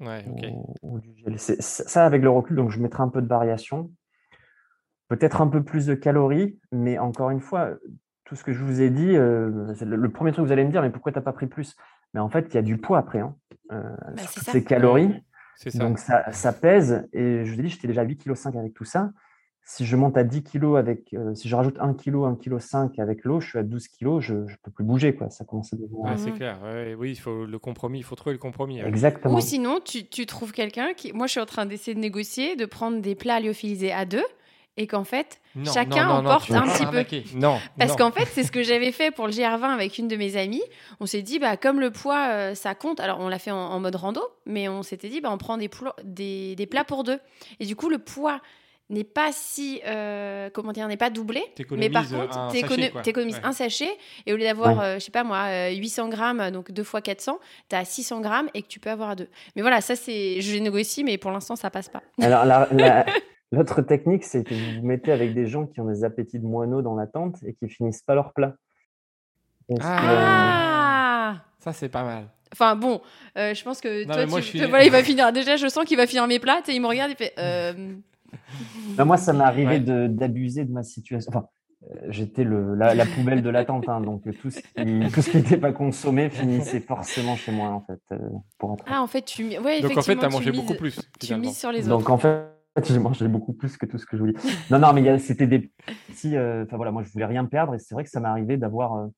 du gel. Ça, avec le recul, donc je mettrai un peu de variation. Peut-être un peu plus de calories, mais encore une fois, tout ce que je vous ai dit, euh, le, premier truc que vous allez me dire, mais pourquoi tu n'as pas pris plus? Mais en fait, il y a du poids après. Hein. Bah, ces calories. Donc ça, ça, pèse. Et je vous ai dit, j'étais déjà à 8,5 kg avec tout ça si je monte à 10 kg avec, euh, si je rajoute 1 kg, 1 kg 5 avec l'eau, je suis à 12 kg, je ne peux plus bouger, quoi. Ça commence à devenir. c'est clair. oui, il faut le compromis, il faut trouver le compromis. Exactement. Ou sinon, tu, tu trouves quelqu'un qui. Moi, je suis en train d'essayer de négocier, de prendre des plats lyophilisés à deux et qu'en fait, chacun emporte un petit peu. Non. Parce qu'en fait, c'est ce que j'avais fait pour le GR20 avec une de mes amies. On s'est dit, bah, comme le poids, euh, ça compte. Alors, on l'a fait en, mode rando, mais on s'était dit, bah, on prend des, des, des plats pour deux. Et du coup, le poids n'est pas si euh, comment dire n'est pas doublé mais par contre tu économises un sachet et au lieu d'avoir euh, je sais pas moi 800 euh, grammes donc 2 fois 400 tu as 600 grammes et que tu peux avoir à deux. Mais voilà ça c'est je négocie mais pour l'instant ça passe pas. Alors l'autre technique c'est que vous vous mettez avec des gens qui ont des appétits de moineaux dans la tente et qui finissent pas leur plat. Ah. Ça c'est pas mal. Enfin bon, je pense que toi, tu... voilà, il va finir. Déjà, je sens qu'il va finir mes plats et il me regarde, il fait. Moi, ça m'est arrivé d'abuser de ma situation. Enfin, euh, j'étais la, la, poubelle de l'attente, hein, donc tout ce qui n'était pas consommé finissait forcément chez moi en fait. Euh, pour ah en fait tu ouais, donc en fait tu as mangé beaucoup plus. Tu mises sur les autres. Donc en fait j'ai mangé beaucoup plus que tout ce que je voulais. Non non mais c'était des petits. Euh, enfin voilà moi je voulais rien perdre et c'est vrai que ça m'est arrivé d'avoir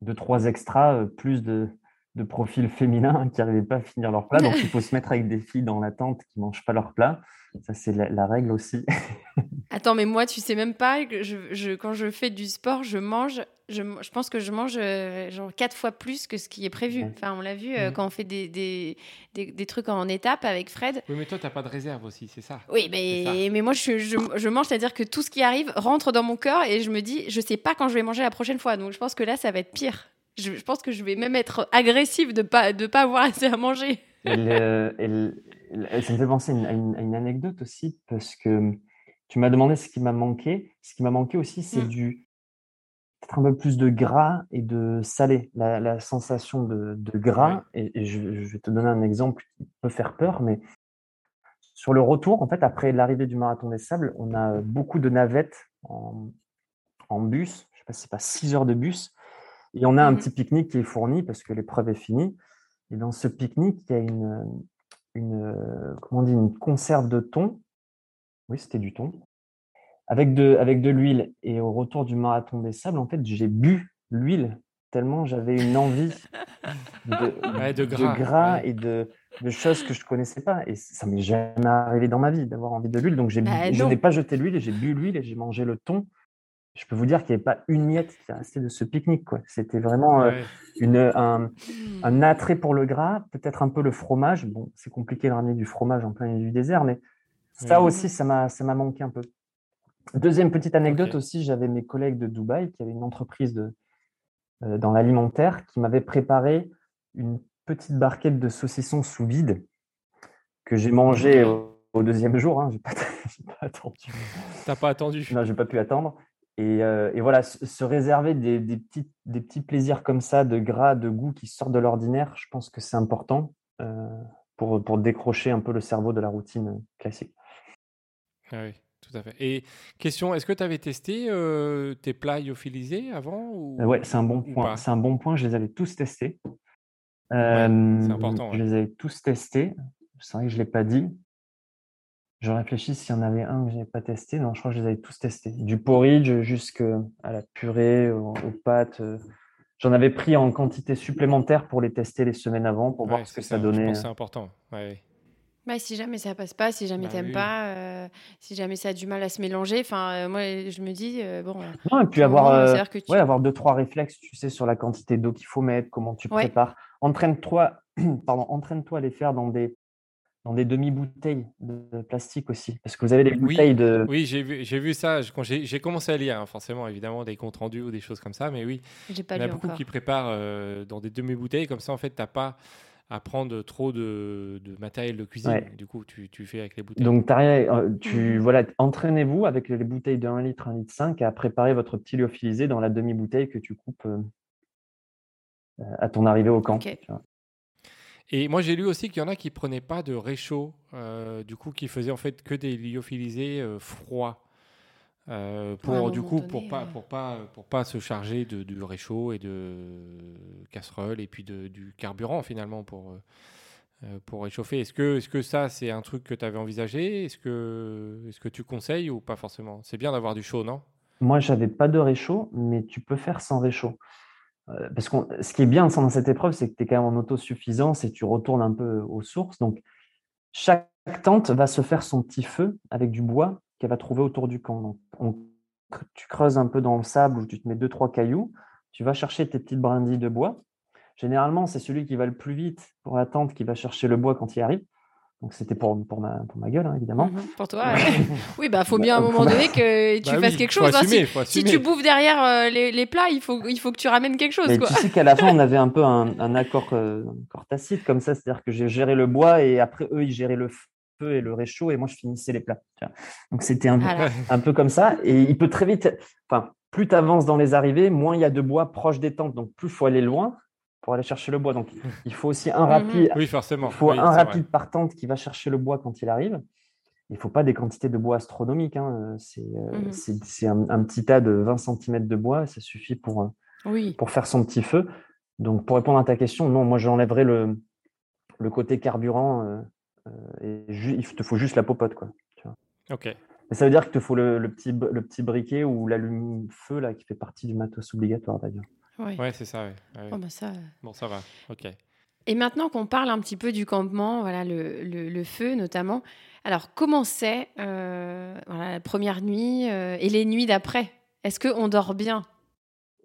deux trois extras plus de de profils féminins qui n'arrivaient pas à finir leur plat. Donc, il faut se mettre avec des filles dans la tente qui ne mangent pas leur plat. Ça, c'est la, règle aussi. Attends, mais moi, tu sais même pas je, quand je fais du sport, je mange, je, je pense que je mange euh, genre quatre fois plus que ce qui est prévu. Enfin, on l'a vu euh, quand on fait des, des, des, trucs en étape avec Fred. Oui, mais toi, tu n'as pas de réserve aussi, c'est ça? Oui, mais, mais moi, je, je, mange, c'est-à-dire que tout ce qui arrive rentre dans mon corps et je me dis, je sais pas quand je vais manger la prochaine fois. Donc, je pense que là, ça va être pire. Je, pense que je vais même être agressive de pas de pas avoir assez à manger. Ça me fait penser à une, anecdote aussi, parce que tu m'as demandé ce qui m'a manqué. Ce qui m'a manqué aussi, c'est mm. du peut-être un peu plus de gras et de salé. La, sensation de, gras, et, je, vais te donner un exemple qui peut faire peur, mais sur le retour, en fait, après l'arrivée du marathon des sables, on a beaucoup de navettes en, bus. Je ne sais pas si c'est pas 6 heures de bus. Et on a un mm-hmm. petit pique-nique qui est fourni parce que l'épreuve est finie. Et dans ce pique-nique, il y a une, une, euh, comment on dit, une conserve de thon. Oui, c'était du thon. Avec de, avec de l'huile. Et au retour du marathon des sables, en fait, j'ai bu l'huile tellement j'avais une envie de, gras, et de, choses que je ne connaissais pas. Et ça m'est jamais arrivé dans ma vie d'avoir envie de l'huile. Donc, j'ai bah, je n'ai pas jeté l'huile et j'ai bu l'huile et j'ai mangé le thon je peux vous dire qu'il n'y avait pas une miette qui est restée de ce pique-nique. C'était vraiment euh, une, un, un, attrait pour le gras, peut-être un peu le fromage. Bon, c'est compliqué de ramener du fromage en plein milieu du désert, mais ça aussi, ça m'a manqué un peu. Deuxième petite anecdote aussi, j'avais mes collègues de Dubaï qui avaient une entreprise de, euh, dans l'alimentaire qui m'avaient préparé une petite barquette de saucisson sous vide que j'ai mangé au, deuxième jour. Hein. Je n'ai pas, pas, attendu. T'as pas attendu Non, j'ai pas pu attendre. Et, voilà, se réserver des, petits, des petits plaisirs comme ça, de gras, de goût qui sortent de l'ordinaire, je pense que c'est important pour, pour décrocher un peu le cerveau de la routine classique. Ah oui, tout à fait. Et question, est-ce que tu avais testé euh, tes plats lyophilisés avant ou... Ouais, c'est un bon point. C'est un bon point. Je les avais tous testés. c'est important. Je les avais tous testés. C'est vrai que je ne l'ai pas dit. Je réfléchis s'il y en avait un que je n'avais pas testé. Non, je crois que je les avais tous testés. Du porridge jusqu'à la purée, aux, pâtes. Euh. J'en avais pris en quantité supplémentaire pour les tester les semaines avant pour voir ce que ça, donnait. C'est important. Ouais. Bah, si jamais ça passe pas, si jamais tu bah t'aimes pas, euh, si jamais ça a du mal à se mélanger, enfin euh, moi je me dis euh, bon. Non et puis avoir ouais, avoir deux trois réflexes, tu sais sur la quantité d'eau qu'il faut mettre, comment tu prépares. Entraîne-toi, pardon, entraîne-toi à les faire dans des dans des demi-bouteilles de plastique aussi, parce que vous avez des bouteilles de. Oui, j'ai vu, j'ai vu ça. Quand j'ai commencé à lire, hein, forcément, évidemment, des comptes rendus ou des choses comme ça, mais oui, il y en a beaucoup qui préparent dans des demi-bouteilles, comme ça, en fait, t'as pas à prendre trop de, matériel de cuisine. Du coup, tu, fais avec les bouteilles. Donc, euh, tu, mmh. voilà, entraînez-vous avec les bouteilles de 1 litre, 1 litre 5 à préparer votre petit lyophilisé dans la demi-bouteille que tu coupes euh, euh, à ton arrivée au camp. Et moi, j'ai lu aussi qu'il y en a qui prenaient pas de réchaud, du coup, qui faisaient en fait que des lyophilisés froids. Euh, pour du coup pour pas pour pas pour pas se charger de, du réchaud et de casserole et puis de, du carburant finalement pour euh, pour réchauffer. Est-ce que est-ce que ça c'est un truc que tu avais envisagé? Est-ce que est-ce que tu conseilles ou pas forcément? C'est bien d'avoir du chaud, non? Moi, j'avais pas de réchaud, mais tu peux faire sans réchaud. Euh, parce que ce qui est bien dans cette épreuve, c'est que tu es quand même en autosuffisance et tu retournes un peu aux sources. Donc, chaque tente va se faire son petit feu avec du bois qu'elle va trouver autour du camp. Donc, tu creuses un peu dans le sable ou tu te mets deux, trois cailloux, tu vas chercher tes petites brindilles de bois. Généralement, c'est celui qui va le plus vite pour la tente qui va chercher le bois quand il arrive. Donc c'était pour, pour, ma, pour ma gueule, hein, évidemment. Mhm, pour toi Oui, bah faut bien à un moment donné que tu bah fasses quelque chose. Hein. si, tu bouffes derrière euh, les, les, plats, il faut, il faut que tu ramènes quelque chose. quoi. Tu sais qu'à la fin, on avait un peu un, un accord, euh, accord, tacite comme ça, c'est-à-dire que j'ai géré le bois et après eux, ils géraient le, et le réchaud et moi je finissais les plats. Donc c'était un, un, peu comme ça et il peut très vite, enfin plus tu avances dans les arrivées, moins il y a de bois proche des tentes, donc plus il faut aller loin pour aller chercher le bois. Donc il faut aussi un mhm. rapide, oui forcément, il faut un rapide par tente qui va chercher le bois quand il arrive. Il ne faut pas des quantités de bois astronomiques. Hein. C'est euh, mhm. un, petit tas de 20 cm de bois, ça suffit pour, euh, oui. pour faire son petit feu. Donc pour répondre à ta question, non, moi j'enlèverai le, le côté carburant. Euh, euh, et il te faut juste la popote, quoi. Ok. ça veut dire qu'il te faut le, petit, le petit briquet ou l'allume-feu là qui fait partie du matos obligatoire d'ailleurs. Oui, ouais, c'est ça, oh, bah ça... Bon, ça va, ok. Et maintenant qu'on parle un petit peu du campement, voilà, le, le, feu notamment, alors comment c'est euh, voilà, la première nuit euh, et les nuits d'après? Est-ce qu'on dort bien?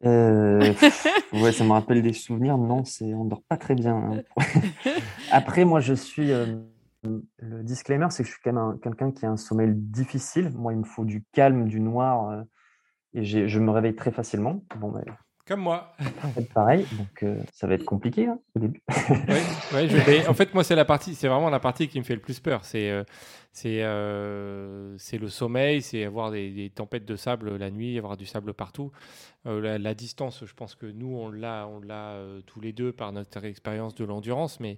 Euh, ouais, ça me rappelle des souvenirs. Non, c'est on dort pas très bien. Hein. Après, moi, je suis le disclaimer, c'est que je suis quand même quelqu'un qui a un sommeil difficile. Moi, il me faut du calme, du noir, euh, et je me réveille très facilement. Bon, ben, Comme moi. pareil, donc euh, ça va être compliqué hein, au début. oui, je En fait, moi, c'est la partie, c'est vraiment la partie qui me fait le plus peur. C'est euh, c'est c'est le sommeil, c'est avoir des, tempêtes de sable la nuit, avoir du sable partout. La, la, distance, je pense que nous, on l'a, on l'a tous les deux par notre expérience de l'endurance, mais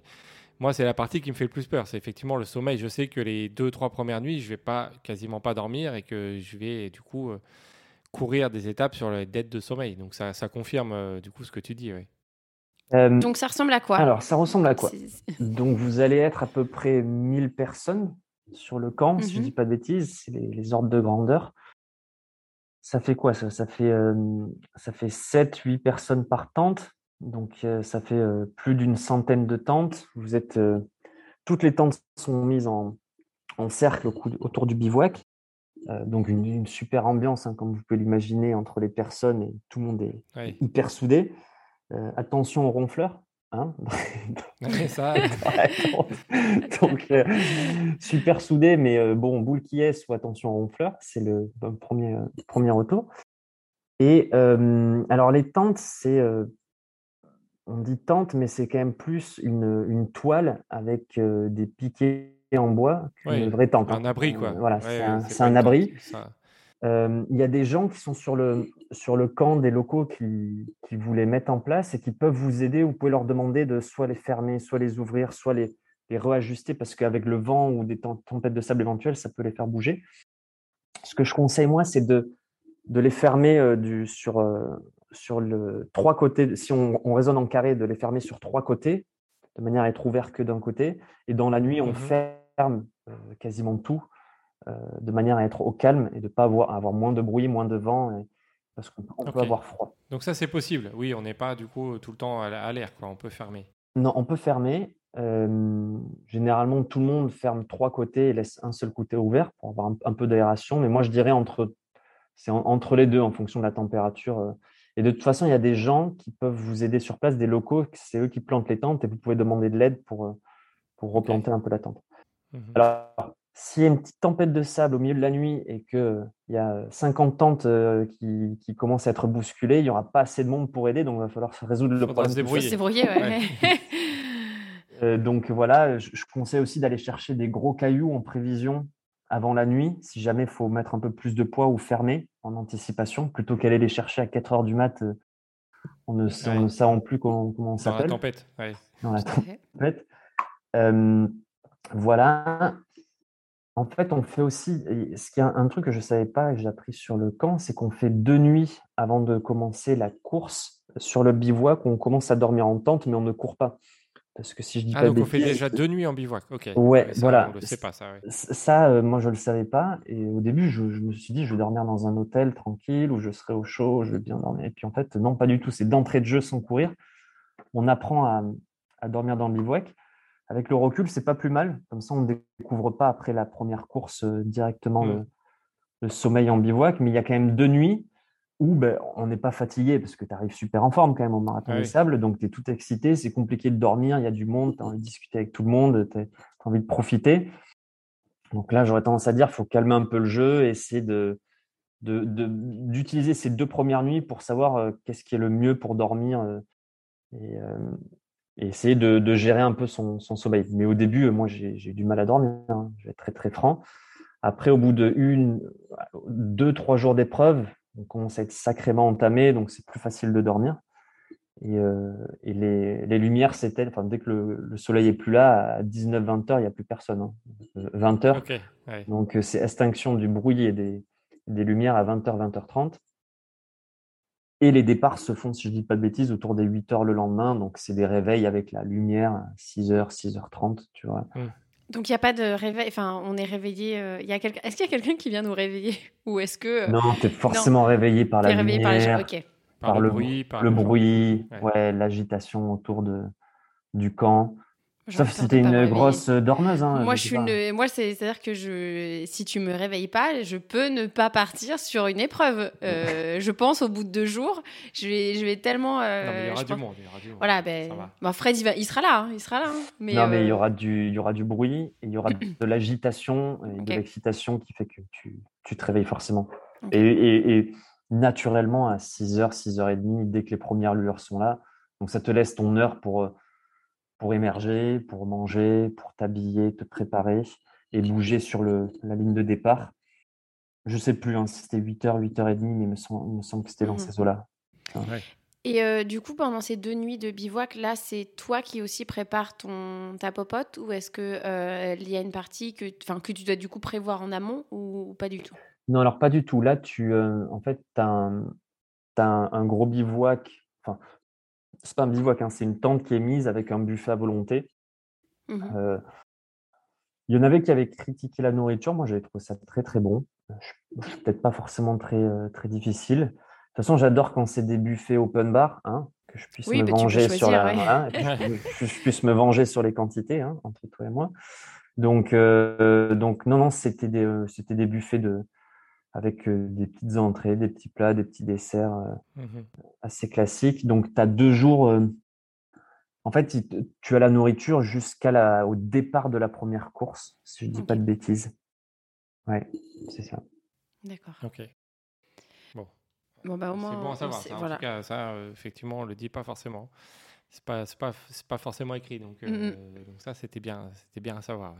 moi, c'est la partie qui me fait le plus peur. C'est effectivement le sommeil. Je sais que les deux, trois premières nuits, je vais pas quasiment pas dormir et que je vais du coup euh, courir des étapes sur les dettes de sommeil. Donc ça, ça confirme euh, du coup ce que tu dis. Euh, Donc ça ressemble à quoi? Alors ça ressemble à quoi? Donc vous allez être à peu près 1000 personnes sur le camp, si je ne mhm. dis pas de bêtises, c'est les, ordres de grandeur. Ça fait quoi ça, ça fait, ça fait 7-8 personnes par tente. Donc, ça fait plus d'une centaine de tentes. Vous êtes, toutes les tentes sont mises en, cercle autour du bivouac. Donc, une, super ambiance, hein, comme vous pouvez l'imaginer, entre les personnes et tout le monde est hyper soudé. attention aux ronfleurs. Hein ça. donc, super soudé, mais bon, boule qui est, ou attention aux ronfleurs. C'est le, premier, premier retour. Et alors, les tentes, c'est on dit tente, mais c'est quand même plus une, toile avec des piquets en bois qu'une vraie tente. Un abri, quoi. voilà, c'est un, abri. il y a des gens qui sont sur le, sur le camp des locaux qui, qui vous les mettent en place et qui peuvent vous aider. Vous pouvez leur demander de soit les fermer, soit les ouvrir, soit les, les réajuster parce qu'avec le vent ou des tempêtes de sable éventuelles, ça peut les faire bouger. Ce que je conseille, moi, c'est de, de les fermer du, sur, sur le trois côtés. Si on, on, raisonne en carré, de les fermer sur trois côtés, de manière à être ouvert que d'un côté. Et dans la nuit, on mmh ferme quasiment tout, de manière à être au calme et de ne pas avoir, avoir moins de bruit, moins de vent. Et, parce qu'on peut avoir froid. Donc ça, c'est possible. Oui, on n'est pas du coup tout le temps à l'air. On peut fermer. Non, on peut fermer. généralement, tout le monde ferme trois côtés et laisse un seul côté ouvert pour avoir un, peu d'aération. Mais moi, je dirais entre, c'est entre les deux en fonction de la température. Et de toute façon, il y a des gens qui peuvent vous aider sur place, des locaux, c'est eux qui plantent les tentes et vous pouvez demander de l'aide pour, pour replanter un peu la tente. Mmh Alors, s'il y a une petite tempête de sable au milieu de la nuit et qu'il y a 50 tentes qui, qui, commencent à être bousculées, il n'y aura pas assez de monde pour aider, donc il va falloir résoudre le problème. Se débrouiller. ouais. donc voilà, je, conseille aussi d'aller chercher des gros cailloux en prévision avant la nuit, si jamais il faut mettre un peu plus de poids ou fermer en anticipation, plutôt qu'aller les chercher à 4 heures du mat. On ne, sait plus comment, comment on s'appelle. Dans la tempête. Dans la tempête. Voilà. En fait, on fait aussi, ce qui est un, truc que je ne savais pas et que j'ai appris sur le camp, c'est qu'on fait deux nuits avant de commencer la course sur le bivouac, on commence à dormir en tente, mais on ne court pas. Parce que si je dis ah, pas donc on fait déjà deux nuits en bivouac, ok. Ouais, voilà. On le sait pas, ça. Ça, euh, moi, je le savais pas. Et au début, je, me suis dit, je vais dormir dans un hôtel tranquille où je serai au chaud, je vais bien dormir. Et puis en fait, non, pas du tout. C'est d'entrée de jeu sans courir. On apprend à, à dormir dans le bivouac. Avec le recul, c'est pas plus mal. Comme ça, on ne découvre pas après la première course euh, directement mmh. le, sommeil en bivouac. Mais il y a quand même deux nuits où ben, on n'est pas fatigué parce que tu arrives super en forme quand même au marathon des sables. Donc, tu es tout excité. C'est compliqué de dormir. Il y a du monde. Tu as envie de discuter avec tout le monde. Tu as, envie de profiter. Donc là, j'aurais tendance à dire qu'il faut calmer un peu le jeu et essayer de, d'utiliser ces deux premières nuits pour savoir euh, qu'est-ce qui est le mieux pour dormir. Euh, et, et essayer de, gérer un peu son, sommeil. Mais au début, moi, j'ai eu du mal à dormir, hein. je vais être très très franc. Après, au bout de une, deux, trois jours d'épreuve, on commence à être sacrément entamé, donc c'est plus facile de dormir. Et, euh, les, lumières s'éteignent, enfin, dès que le, soleil est plus là, à 19-20 heures, il n'y a plus personne. 20 hein. heures. Donc c'est extinction du bruit et des, des lumières à 20h, 20h30. Et les départs se font, si je ne dis pas de bêtises, autour des 8 heures le lendemain. Donc, c'est des réveils avec la lumière, 6 h 6h30, tu vois. Mmh. Donc, il n'y a pas de réveil. Enfin, on est réveillé. Euh, y a Est-ce qu'il y a quelqu'un qui vient nous réveiller? Ou est-ce que. Euh, non, tu es forcément réveillé par la lumière. Réveillé par, le, bruit, par le, bruit, ouais, l'agitation autour de, du camp. Sauf si tu une grosse dormeuse. Hein, moi, je suis une... moi c'est-à-dire que je... si tu me réveilles pas, je peux ne pas partir sur une épreuve. Euh, je pense au bout de deux jours, je vais, je vais tellement. Euh, non, mais il y aura du monde. Voilà, ben, bah, Fred, il, va... il, sera là. Hein, il sera là hein, mais, non, mais il y, euh, aura du... il y aura du bruit, il y aura de l'agitation et de l'excitation qui fait que tu, tu te réveilles forcément. Et, et, et, naturellement, à 6h, 6h30, dès que les premières lueurs sont là, donc ça te laisse ton heure pour pour émerger, pour manger, pour t'habiller, te préparer et bouger sur le, la ligne de départ. Je sais plus hein, si c'était 8h, 8h30, mais il me semble, il me semble que c'était dans mmh ces eaux-là. Et euh, du coup, pendant ces deux nuits de bivouac, là, c'est toi qui aussi prépares ton, ta popote ou est-ce qu'il euh, y a une partie que, que tu dois du coup prévoir en amont ou, pas du tout? Non, alors pas du tout. Là, tu, euh, en fait, tu as, un, un, gros bivouac. Enfin, c'est pas un bivouac, hein, c'est une tente qui est mise avec un buffet à volonté. Mmh euh, il y en avait qui avaient critiqué la nourriture. Moi, j'avais trouvé ça très très bon. Peut-être pas forcément très euh, très difficile. De toute façon, j'adore quand c'est des buffets open bar, hein, que je puisse me venger sur la, je, puisse me venger sur les quantités hein, entre toi et moi. Donc euh, donc non non, c'était des c'était des buffets de avec des petites entrées, des petits plats, des petits desserts mmh assez classiques. Donc, tu as deux jours. en fait, tu as la nourriture jusqu'au départ de la première course, si je ne dis pas de bêtises. Ouais, c'est ça. D'accord. Ok. Bon. Bon, bah, au moins. C'est bon à savoir. Ça, En tout cas, ça, effectivement, on ne le dit pas forcément. C'est pas, pas, pas forcément écrit. Donc, mmh donc ça, c'était bien, c'était bien à savoir.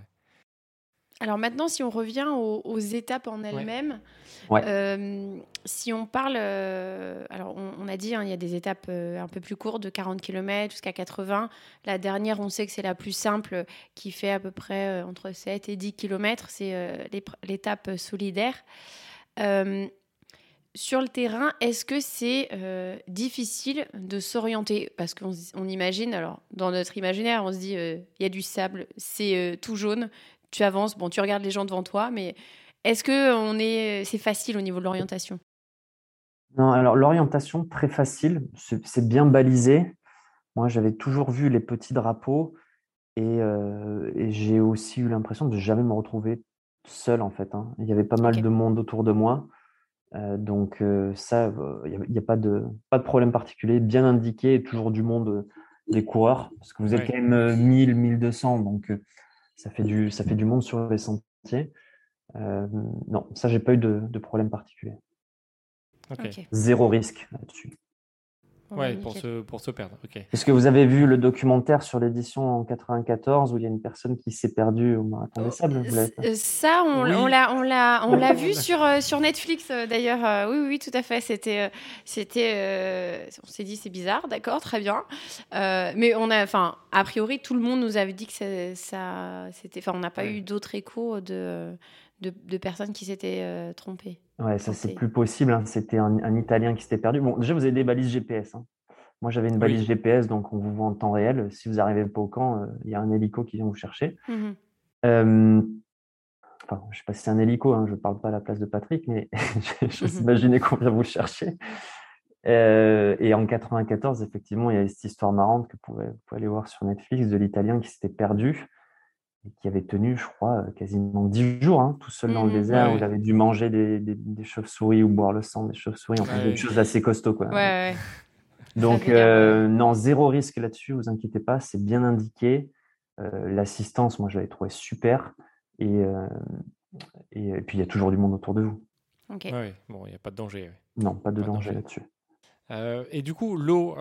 Alors maintenant, si on revient aux, étapes en elles-mêmes, euh, si on parle, euh, alors on, a dit, hein, il y a des étapes euh, un peu plus courtes, de 40 km jusqu'à 80. La dernière, on sait que c'est la plus simple, qui fait à peu près entre 7 et 10 km. C'est l'étape solidaire. sur le terrain, est-ce que c'est difficile de s'orienter? Parce qu'on on imagine, alors dans notre imaginaire, on se dit, il y a du sable, c'est tout jaune, tu avances, bon, tu regardes les gens devant toi, mais est-ce que on est, c'est facile au niveau de l'orientation? Non, alors l'orientation, très facile, c'est bien balisé. Moi, j'avais toujours vu les petits drapeaux euh, et, j'ai aussi eu l'impression de jamais me retrouver seul, en fait. Hein. Il y avait pas mal de monde autour de moi. Euh, donc euh, ça, il n'y a, pas, de, pas de problème particulier, bien indiqué, toujours du monde des coureurs, parce que vous êtes quand même 1000, 1200, donc ça fait du, ça fait du monde sur les sentiers. Euh, non, ça, j'ai pas eu de, de problème particulier. Zéro risque là-dessus. Ouais, pour se, pour se perdre. Est-ce que vous avez vu le documentaire sur l'édition en 94 où il y a une personne qui s'est perdue au marathon des sables euh, Ça, on, l'a, on l'a, on l'a vu sur, euh, sur Netflix d'ailleurs. oui, oui, tout à fait. C'était, c'était, on s'est dit c'est bizarre, d'accord, très bien. mais on a, enfin, a priori, tout le monde nous avait dit que ça, c'était, enfin, on n'a pas eu d'autres échos de de, personnes qui s'étaient euh, trompées. Ouais, ça c'est plus possible. Hein. C'était un, Italien qui s'était perdu. Bon, déjà vous avez des balises GPS. Hein. Moi j'avais une balise GPS, donc on vous voit en temps réel. Si vous n'arrivez pas au camp, euh, il y a un hélico qui vient vous chercher. Mmh euh, enfin, je ne sais pas si c'est un hélico, hein, je ne parle pas à la place de Patrick, mais je mmh imaginais qu'on vient vous chercher. et en 94, effectivement, il y a cette histoire marrante que vous pouvez, vous pouvez aller voir sur Netflix de l'Italien qui s'était perdu qui avait tenu, je crois, euh, quasiment dix jours, hein, tout seul dans le mmh, désert, où il avait dû manger des, des, chauves-souris ou boire le sang des chauves-souris, enfin des choses assez costauds. Quoi. Donc, euh, non, zéro risque là-dessus, vous inquiétez pas, c'est bien indiqué. Euh, l'assistance, moi, je l'avais trouvé super. Et, et, puis, il y a toujours du monde autour de vous. Ok. bon, il n'y a pas de danger. Non, pas de danger, là-dessus. et du coup, l'eau,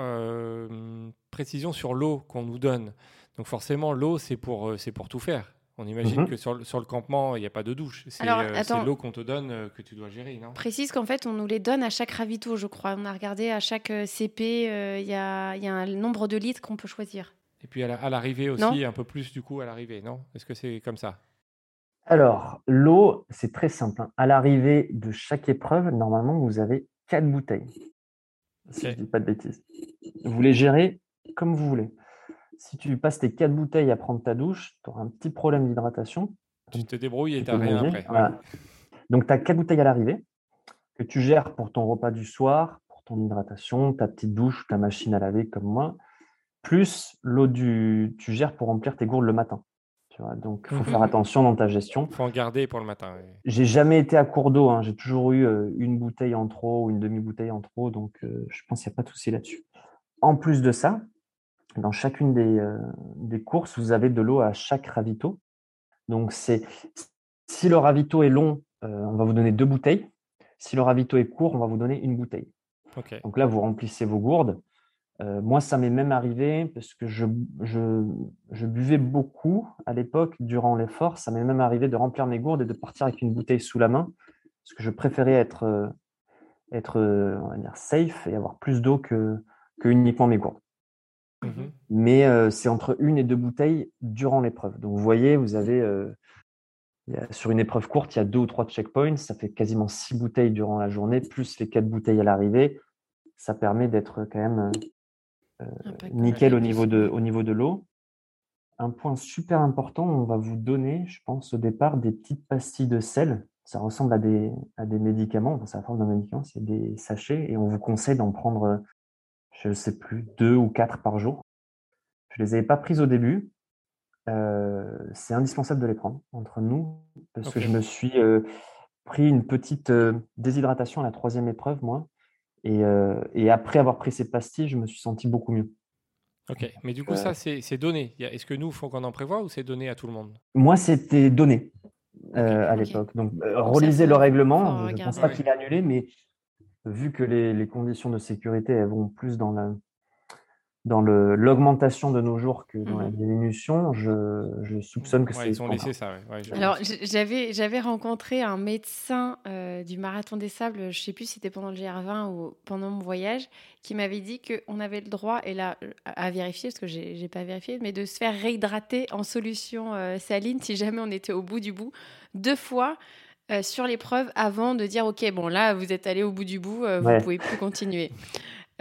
précision sur l'eau qu'on nous donne. Donc forcément, l'eau, c'est pour, euh, c'est pour tout faire. On imagine mhm. que sur le, sur le campement, il n'y a pas de douche. C'est euh, l'eau qu'on te donne euh, que tu dois gérer, non? Précise qu'en fait, on nous les donne à chaque ravito, je crois. On a regardé à chaque CP, il y, a, y, a, un nombre de litres qu'on peut choisir. Et puis à l'arrivée aussi, un peu plus du coup à l'arrivée, non? Est-ce que c'est comme ça? Alors, l'eau, c'est très simple. Hein. À l'arrivée de chaque épreuve, normalement, vous avez quatre bouteilles. Si je ne dis pas de bêtises. Vous les gérez comme vous voulez si tu passes tes quatre bouteilles à prendre ta douche, tu auras un petit problème d'hydratation. Tu te débrouilles et tu rien après. Donc, tu as quatre bouteilles à l'arrivée que tu gères pour ton repas du soir, pour ton hydratation, ta petite douche, ta machine à laver comme moi, plus l'eau du. Tu gères pour remplir tes gourdes le matin. Tu vois, donc, il faut faire attention dans ta gestion. Il faut en garder pour le matin. J'ai jamais été à court d'eau. Hein. J'ai toujours eu euh, une bouteille en trop ou une demi-bouteille en trop. Donc, euh, je pense qu'il n'y a pas de souci là-dessus. En plus de ça, dans chacune euh, des, courses, vous avez de l'eau à chaque ravito. Donc, c'est si le ravito est long, euh, on va vous donner deux bouteilles. Si le ravito est court, on va vous donner une bouteille. Donc là, vous remplissez vos gourdes. Euh, moi, ça m'est même arrivé parce que je, je, buvais beaucoup à l'époque durant l'effort. Ça m'est même arrivé de remplir mes gourdes et de partir avec une bouteille sous la main parce que je préférais être, être on va dire, safe et avoir plus d'eau que, que uniquement mes gourdes. Mmh Mais euh, c'est entre une et deux bouteilles durant l'épreuve. Donc, vous voyez, vous avez euh, sur une épreuve courte, il y a deux ou trois checkpoints. Ça fait quasiment six bouteilles durant la journée, plus les quatre bouteilles à l'arrivée. Ça permet d'être quand même euh, nickel au niveau de, au niveau de l'eau. Un point super important, on va vous donner, je pense, au départ, des petites pastilles de sel. Ça ressemble à des, à des médicaments, enfin, c'est la forme d'un médicament, c'est des sachets, et on vous conseille d'en prendre je ne sais plus, deux ou quatre par jour. Je ne les avais pas prises au début. Euh, c'est indispensable de les prendre entre nous parce que je me suis euh, pris une petite euh, déshydratation à la troisième épreuve, moi. Et, après avoir pris ces pastilles, je me suis senti beaucoup mieux. Ok, mais du coup, ça, c'est donné. Est-ce que nous, il faut qu'on en prévoit ou c'est donné à tout le monde? Moi, c'était donné à l'époque. Donc, relisez le règlement. Je ne pense pas qu'il est annulé, mais vu que les, conditions de sécurité elles vont plus dans la, dans l'augmentation de nos jours que dans la mmh diminution, je, je soupçonne que c'est. Ils ont laissé ça. Alors, j'avais, j'avais rencontré un médecin euh, du Marathon des Sables, je ne sais plus si c'était pendant le GR20 ou pendant mon voyage, qui m'avait dit qu'on avait le droit, et là, à vérifier, parce que je n'ai pas vérifié, mais de se faire réhydrater en solution euh, saline si jamais on était au bout du bout, deux fois. Euh, sur l'épreuve avant de dire ok bon là vous êtes allé au bout du bout vous ne pouvez plus continuer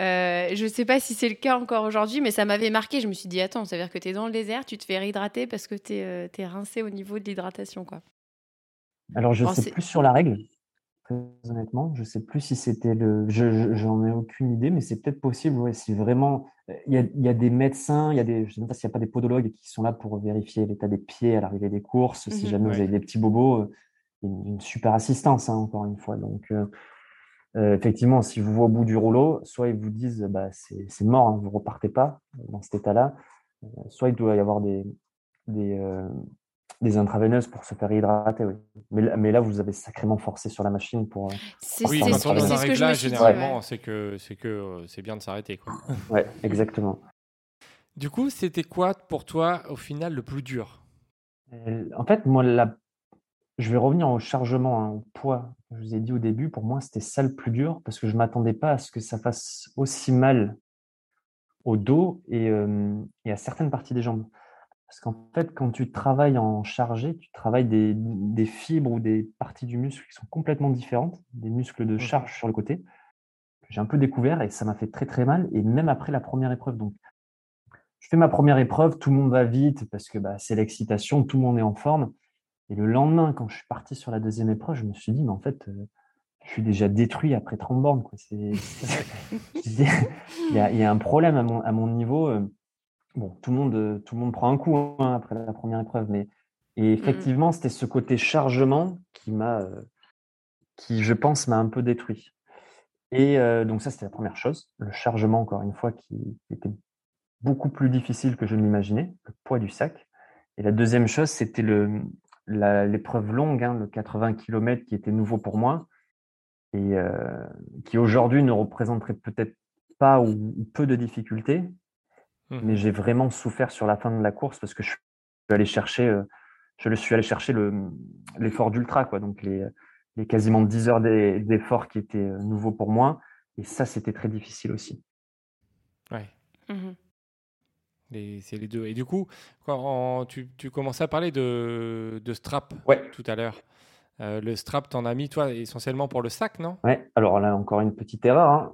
euh, je ne sais pas si c'est le cas encore aujourd'hui, mais ça m'avait marqué. Je me suis dit, attends, ça veut dire que tu es dans le désert, tu te fais réhydrater parce que tu es, euh, rincé au niveau de l'hydratation. quoi. Alors, je ne sais plus sur la règle, très honnêtement. Je ne sais plus si c'était le. Je J'en ai aucune idée, mais c'est peut-être possible. Ouais, si vraiment. Euh, il y, a, il y a, des médecins, il y a des, je ne sais pas s'il n'y a pas des podologues qui sont là pour vérifier l'état des pieds à l'arrivée des courses. Si mmh jamais vous avez des petits bobos, une, une super assistance, hein, encore une fois. Donc, euh, effectivement, si vous voyez au bout du rouleau, soit ils vous disent bah, c'est mort, hein, vous ne repartez pas dans cet état-là, euh, soit il doit y avoir des, des, euh, des intraveineuses pour se faire hydrater. Oui. Mais, mais, là, vous avez sacrément forcé sur la machine pour. C'est oui, ce que là, généralement, c'est que c'est que c'est bien de s'arrêter. Oui, exactement. Du coup, c'était quoi pour toi, au final, le plus dur? En fait, moi, la je vais revenir au chargement, hein, au poids. Je vous ai dit au début, pour moi, c'était ça le plus dur parce que je ne m'attendais pas à ce que ça fasse aussi mal au dos et, à certaines parties des jambes. Parce qu'en fait, quand tu travailles en chargé, tu travailles des, fibres ou des parties du muscle qui sont complètement différentes, des muscles de charge sur le côté. J'ai un peu découvert et ça m'a fait très très mal. Et même après la première épreuve, donc je fais ma première épreuve, tout le monde va vite parce que bah, c'est l'excitation, tout le monde est en forme. Et le lendemain, quand je suis parti sur la deuxième épreuve, je me suis dit, mais en fait, euh, je suis déjà détruit après 30 bornes. il, y a, un problème à mon, niveau. Euh. Bon, tout le monde, euh, tout le monde prend un coup hein, après la première épreuve, mais et mmh. effectivement, c'était ce côté chargement qui m'a, qui je pense m'a un peu détruit. Et donc ça, c'était la première chose, le chargement encore une fois qui, qui était beaucoup plus difficile que je ne l'imaginais, le poids du sac. Et la deuxième chose, c'était le, l'épreuve longue, hein, le 80 km qui était nouveau pour moi et euh, qui aujourd'hui ne représenterait peut-être pas ou, peu de difficultés, mmh. mais j'ai vraiment souffert sur la fin de la course parce que je suis allé chercher, euh, je le suis allé chercher l'effort d'ultra, quoi, donc les, les, quasiment 10 heures d'effort qui étaient euh, nouveaux pour moi, et ça c'était très difficile aussi. Ouais. Mmh c'est les deux. Et du coup, quand tu, tu, commençais à parler de, de strap tout à l'heure. Euh, le strap, t'en as mis, toi, essentiellement pour le sac, non? Ouais, alors là, encore une petite erreur. Hein.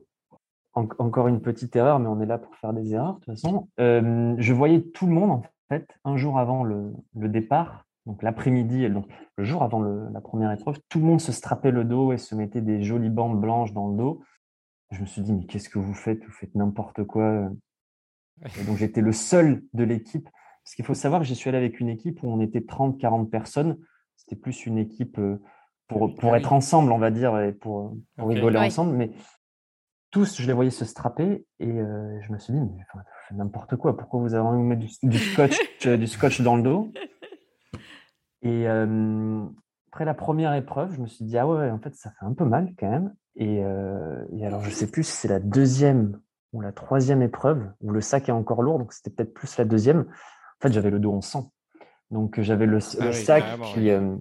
encore une petite erreur, mais on est là pour faire des erreurs, de toute façon. Euh, je voyais tout le monde, en fait, un jour avant le, le départ, donc l'après-midi, donc le jour avant la première épreuve, tout le monde se strappait le dos et se mettait des jolies bandes blanches dans le dos. Je me suis dit, mais qu'est-ce que vous faites? Vous faites n'importe quoi donc j'étais le seul de l'équipe. Parce qu'il faut savoir que j'y suis allé avec une équipe où on était 30-40 personnes. C'était plus une équipe euh, pour, pour être ensemble, on va dire, et pour, rigoler ensemble. Mais tous, je les voyais se strapper et euh, je me suis dit, mais n'importe quoi, pourquoi vous avez envie de mettre du, scotch, euh, du scotch dans le dos? Et après la première épreuve, je me suis dit, ah ouais, en fait, ça fait un peu mal quand même. Et, et alors, je sais plus si c'est la deuxième ou la troisième épreuve où le sac est encore lourd, donc c'était peut-être plus la deuxième. En fait, j'avais le dos en sang. Donc j'avais le, ah sac qui, euh,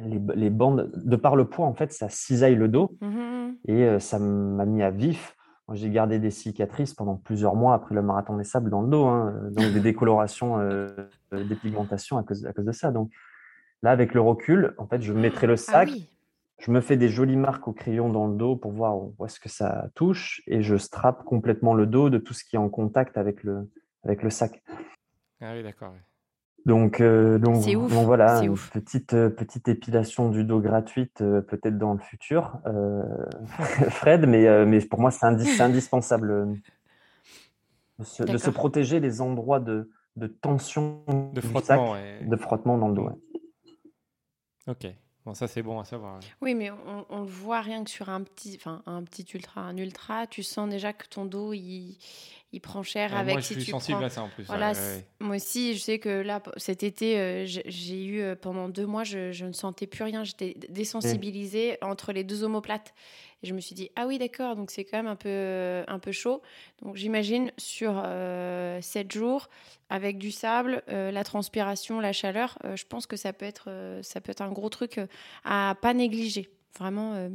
les, bandes, de par le poids, en fait, ça cisaille le dos mmh et euh, ça m'a mis à vif. J'ai gardé des cicatrices pendant plusieurs mois après le marathon des sables dans le dos, hein, donc des décolorations, euh, des pigmentations à cause, à cause de ça. Donc là, avec le recul, en fait, je mettrai le ah sac. Je me fais des jolies marques au crayon dans le dos pour voir où est-ce que ça touche et je strappe complètement le dos de tout ce qui est en contact avec le, avec le sac. Ah oui, d'accord. Donc, euh, donc, voilà, une petite, euh, petite épilation du dos gratuite euh, peut-être dans le futur, Fred, mais, mais pour moi c'est indispensable de se, protéger les endroits de, de tension de frottement, de frottement dans le dos. Ok. Bon, ça c'est bon à savoir. Oui, mais on, le voit rien que sur un petit, enfin un petit ultra, un ultra, tu sens déjà que ton dos il, il prend cher avec. Moi, je suis sensible à ça en plus. Voilà, moi aussi, je sais que là, cet été, euh, j'ai eu euh, pendant deux mois, je, je, ne sentais plus rien. J'étais désensibilisée entre les deux omoplates. Et je me suis dit, ah oui, d'accord, donc c'est quand même un peu, un peu chaud. Donc j'imagine sur 7 jours, avec du sable, la transpiration, la chaleur, je pense que ça peut, être, ça peut être un gros truc à pas négliger. Vraiment.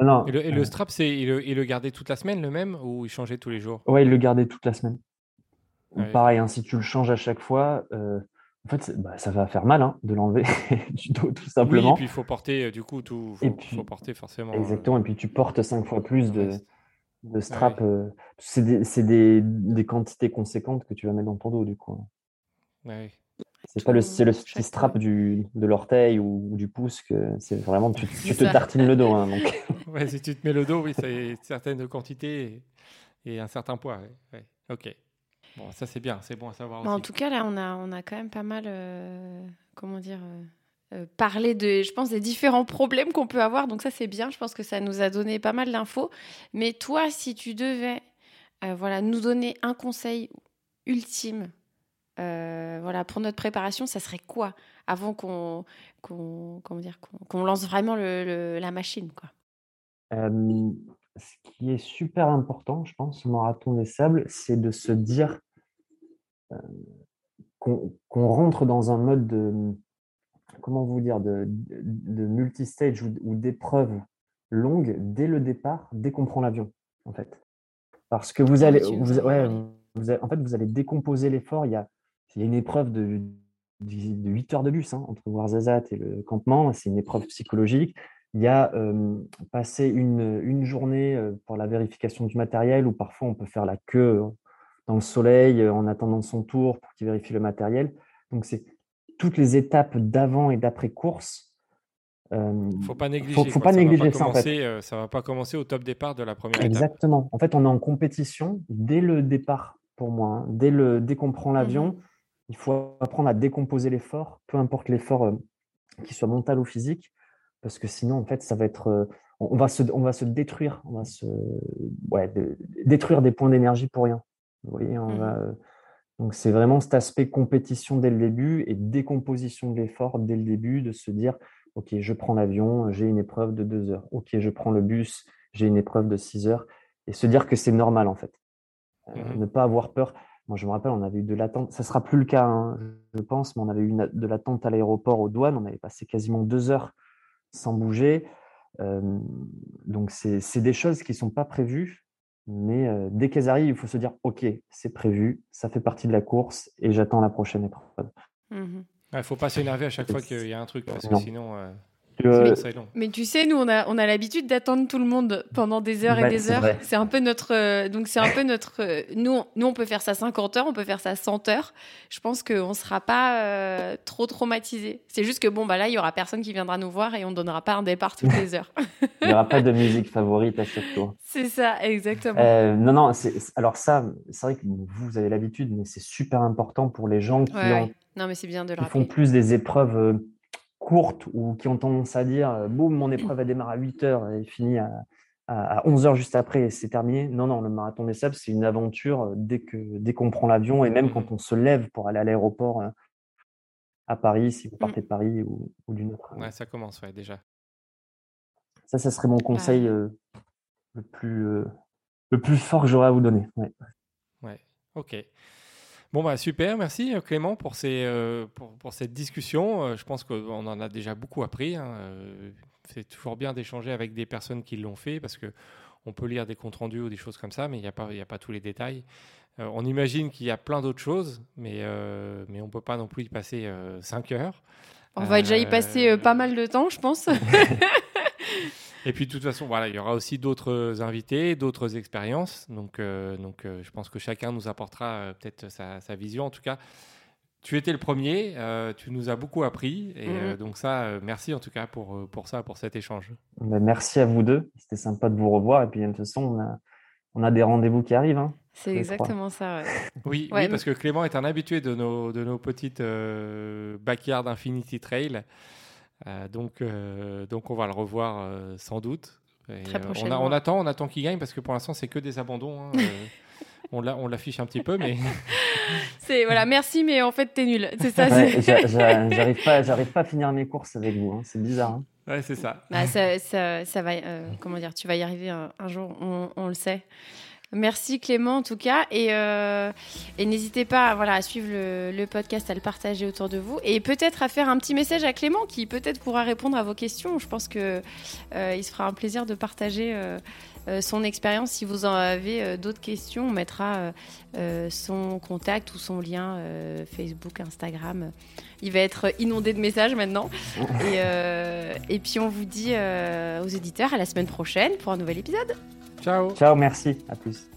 Non, et le, strap, c'est il, le gardait toute la semaine le même ou il changeait tous les jours? Ouais, il le gardait toute la semaine. Pareil, hein, si tu le changes à chaque fois, en fait, bah, ça va faire mal hein, de l'enlever du dos, tout simplement. Oui, et puis il faut porter, euh, du coup, tout, faut, faut porter forcément. Exactement, et puis tu portes cinq fois plus de, de strap. Euh, c'est des, des, des, quantités conséquentes que tu vas mettre dans ton dos, du coup. Ouais. C'est pas le, le petit strap du, de l'orteil ou, du pouce que c'est vraiment tu, tu te tartines le dos. Hein, donc. ouais, si tu te mets le dos, oui, c'est certaines quantités et, et un certain poids. Ouais. Ok. Bon, ça c'est bien, c'est bon à savoir. Bah, en tout cas, là, on a, on a quand même pas mal, euh, comment dire, euh, euh, parlé de, je pense, des différents problèmes qu'on peut avoir. Donc ça c'est bien, je pense que ça nous a donné pas mal d'infos. Mais toi, si tu devais, voilà, nous donner un conseil ultime, voilà, pour notre préparation, ça serait quoi avant qu'on, comment dire, qu'on, lance vraiment le, la machine, quoi? Ce qui est super important, je pense, au marathon des sables, c'est de se dire euh, qu'on rentre dans un mode de, comment vous dire, de, de multistage ou, ou d'épreuve longue dès le départ, dès qu'on prend l'avion, en fait. Parce que vous ah allez, vous, ouais, vous en fait, vous allez décomposer l'effort. Il y a, il y a une épreuve de, de 8 heures de bus hein, entre Ouarzazate et le campement. C'est une épreuve psychologique. Il y a passé une, une, journée pour la vérification du matériel où parfois on peut faire la queue dans le soleil en attendant son tour pour qu'il vérifie le matériel. Donc, c'est toutes les étapes d'avant et d'après course. Euh, faut pas négliger. Faut, pas ça négliger ça, en fait. ça va pas commencer au top départ de la première Exactement. Étape. En fait, on est en compétition dès le départ, pour moi. Hein. Dès, le, dès qu'on prend l'avion, mmh il faut apprendre à décomposer l'effort, peu importe l'effort, qu'il soit mental ou physique parce que sinon, en fait, ça va être, euh, on va se, on va se détruire, on va se, ouais, détruire des points d'énergie pour rien. Vous voyez, on mmh va, euh, donc c'est vraiment cet aspect compétition dès le début et décomposition de l'effort dès le début, de se dire, ok, je prends l'avion, j'ai une épreuve de deux heures. Ok, je prends le bus, j'ai une épreuve de six heures, et se dire que c'est normal en fait. Euh, mmh ne pas avoir peur. Moi, je me rappelle, on avait eu de l'attente. Ça sera plus le cas, hein, je pense, mais on avait eu de l'attente à l'aéroport aux douanes. On avait passé quasiment deux heures sans bouger. donc, c'est des choses qui ne sont pas prévues, mais dès qu'elles arrivent, il faut se dire OK, c'est prévu, ça fait partie de la course et j'attends la prochaine épreuve. Mmh il ne faut pas s'énerver à chaque fois qu'il y a un truc, parce que sinon. Mais, tu sais, nous, on a, on a l'habitude d'attendre tout le monde pendant des heures et des heures. C'est un peu notre. Euh, donc, c'est un peu notre. Euh, nous, nous, on peut faire ça 50 heures, on peut faire ça 100 heures. Je pense qu'on ne sera pas euh, trop traumatisé. C'est juste que, bon, bah là, il n'y aura personne qui viendra nous voir et on ne donnera pas un départ toutes les heures. il n'y aura pas de musique favorite à chaque tour. C'est ça, exactement. non, non, alors ça, c'est vrai que vous avez l'habitude, mais c'est super important pour les gens qui, Non, mais bien de le font plus des épreuves courtes ou qui ont tendance à dire euh, boum, mon épreuve a démarré à 8 heures et finit à, à 11 heures juste après et c'est terminé. Non, non, le marathon des sables, c'est une aventure euh, dès qu'on dès qu'on prend l'avion et même quand on se lève pour aller à l'aéroport euh, à Paris, si vous partez de Paris ou, ou d'une autre. Ouais, ça commence, ouais, déjà. Ça, ça serait mon conseil le, plus, le plus fort que j'aurais à vous donner. Ouais, ouais. ok. Bon, bah, super, merci euh, Clément pour, ces, euh, pour, pour, cette discussion. Euh, je pense qu'on en a déjà beaucoup appris. Hein, c'est toujours bien d'échanger avec des personnes qui l'ont fait parce que on peut lire des comptes rendus ou des choses comme ça, mais il n'y a, pas, a pas tous les détails. on imagine qu'il y a plein d'autres choses, mais, mais on ne peut pas non plus y passer 5 heures. On va déjà y passer pas mal de temps, je pense. Et puis de toute façon, voilà, il y aura aussi d'autres invités, d'autres expériences. Donc, euh, donc euh, je pense que chacun nous apportera euh, peut-être sa, vision. En tout cas, tu étais le premier, tu nous as beaucoup appris. Et mhm. donc ça, merci en tout cas pour, pour ça, pour cet échange. Ben, merci à vous deux. C'était sympa de vous revoir. Et puis de toute façon, on a, on a des rendez-vous qui arrivent. Hein, C'est exactement ça. oui, oui, parce que Clément est un habitué de nos, de nos petites backyard Infinity Trail. Euh, donc, euh, donc on va le revoir euh, sans doute. Très on, on, attend, on attend qu'il gagne parce que pour l'instant c'est que des abandons. Hein, on l'affiche un petit peu, mais. c'est voilà, merci, mais en fait t'es nul. C'est ça. j'arrive pas, j'arrive pas à finir mes courses avec vous. Hein, c'est bizarre. Hein. Ouais, c'est ça. Bah, ça, ça, ça va, euh, comment dire, tu vas y arriver un, un jour, on, on le sait. Merci Clément en tout cas et, euh, n'hésitez pas voilà, à suivre le, podcast, à le partager autour de vous et peut-être à faire un petit message à Clément qui peut-être pourra répondre à vos questions. Je pense que euh, se fera un plaisir de partager euh, euh, son expérience. Si vous en avez d'autres questions, on mettra son contact ou son lien Facebook, Instagram. Il va être inondé de messages maintenant. Et, et puis on vous dit aux éditeurs à la semaine prochaine pour un nouvel épisode. Ciao. Ciao, merci. À plus.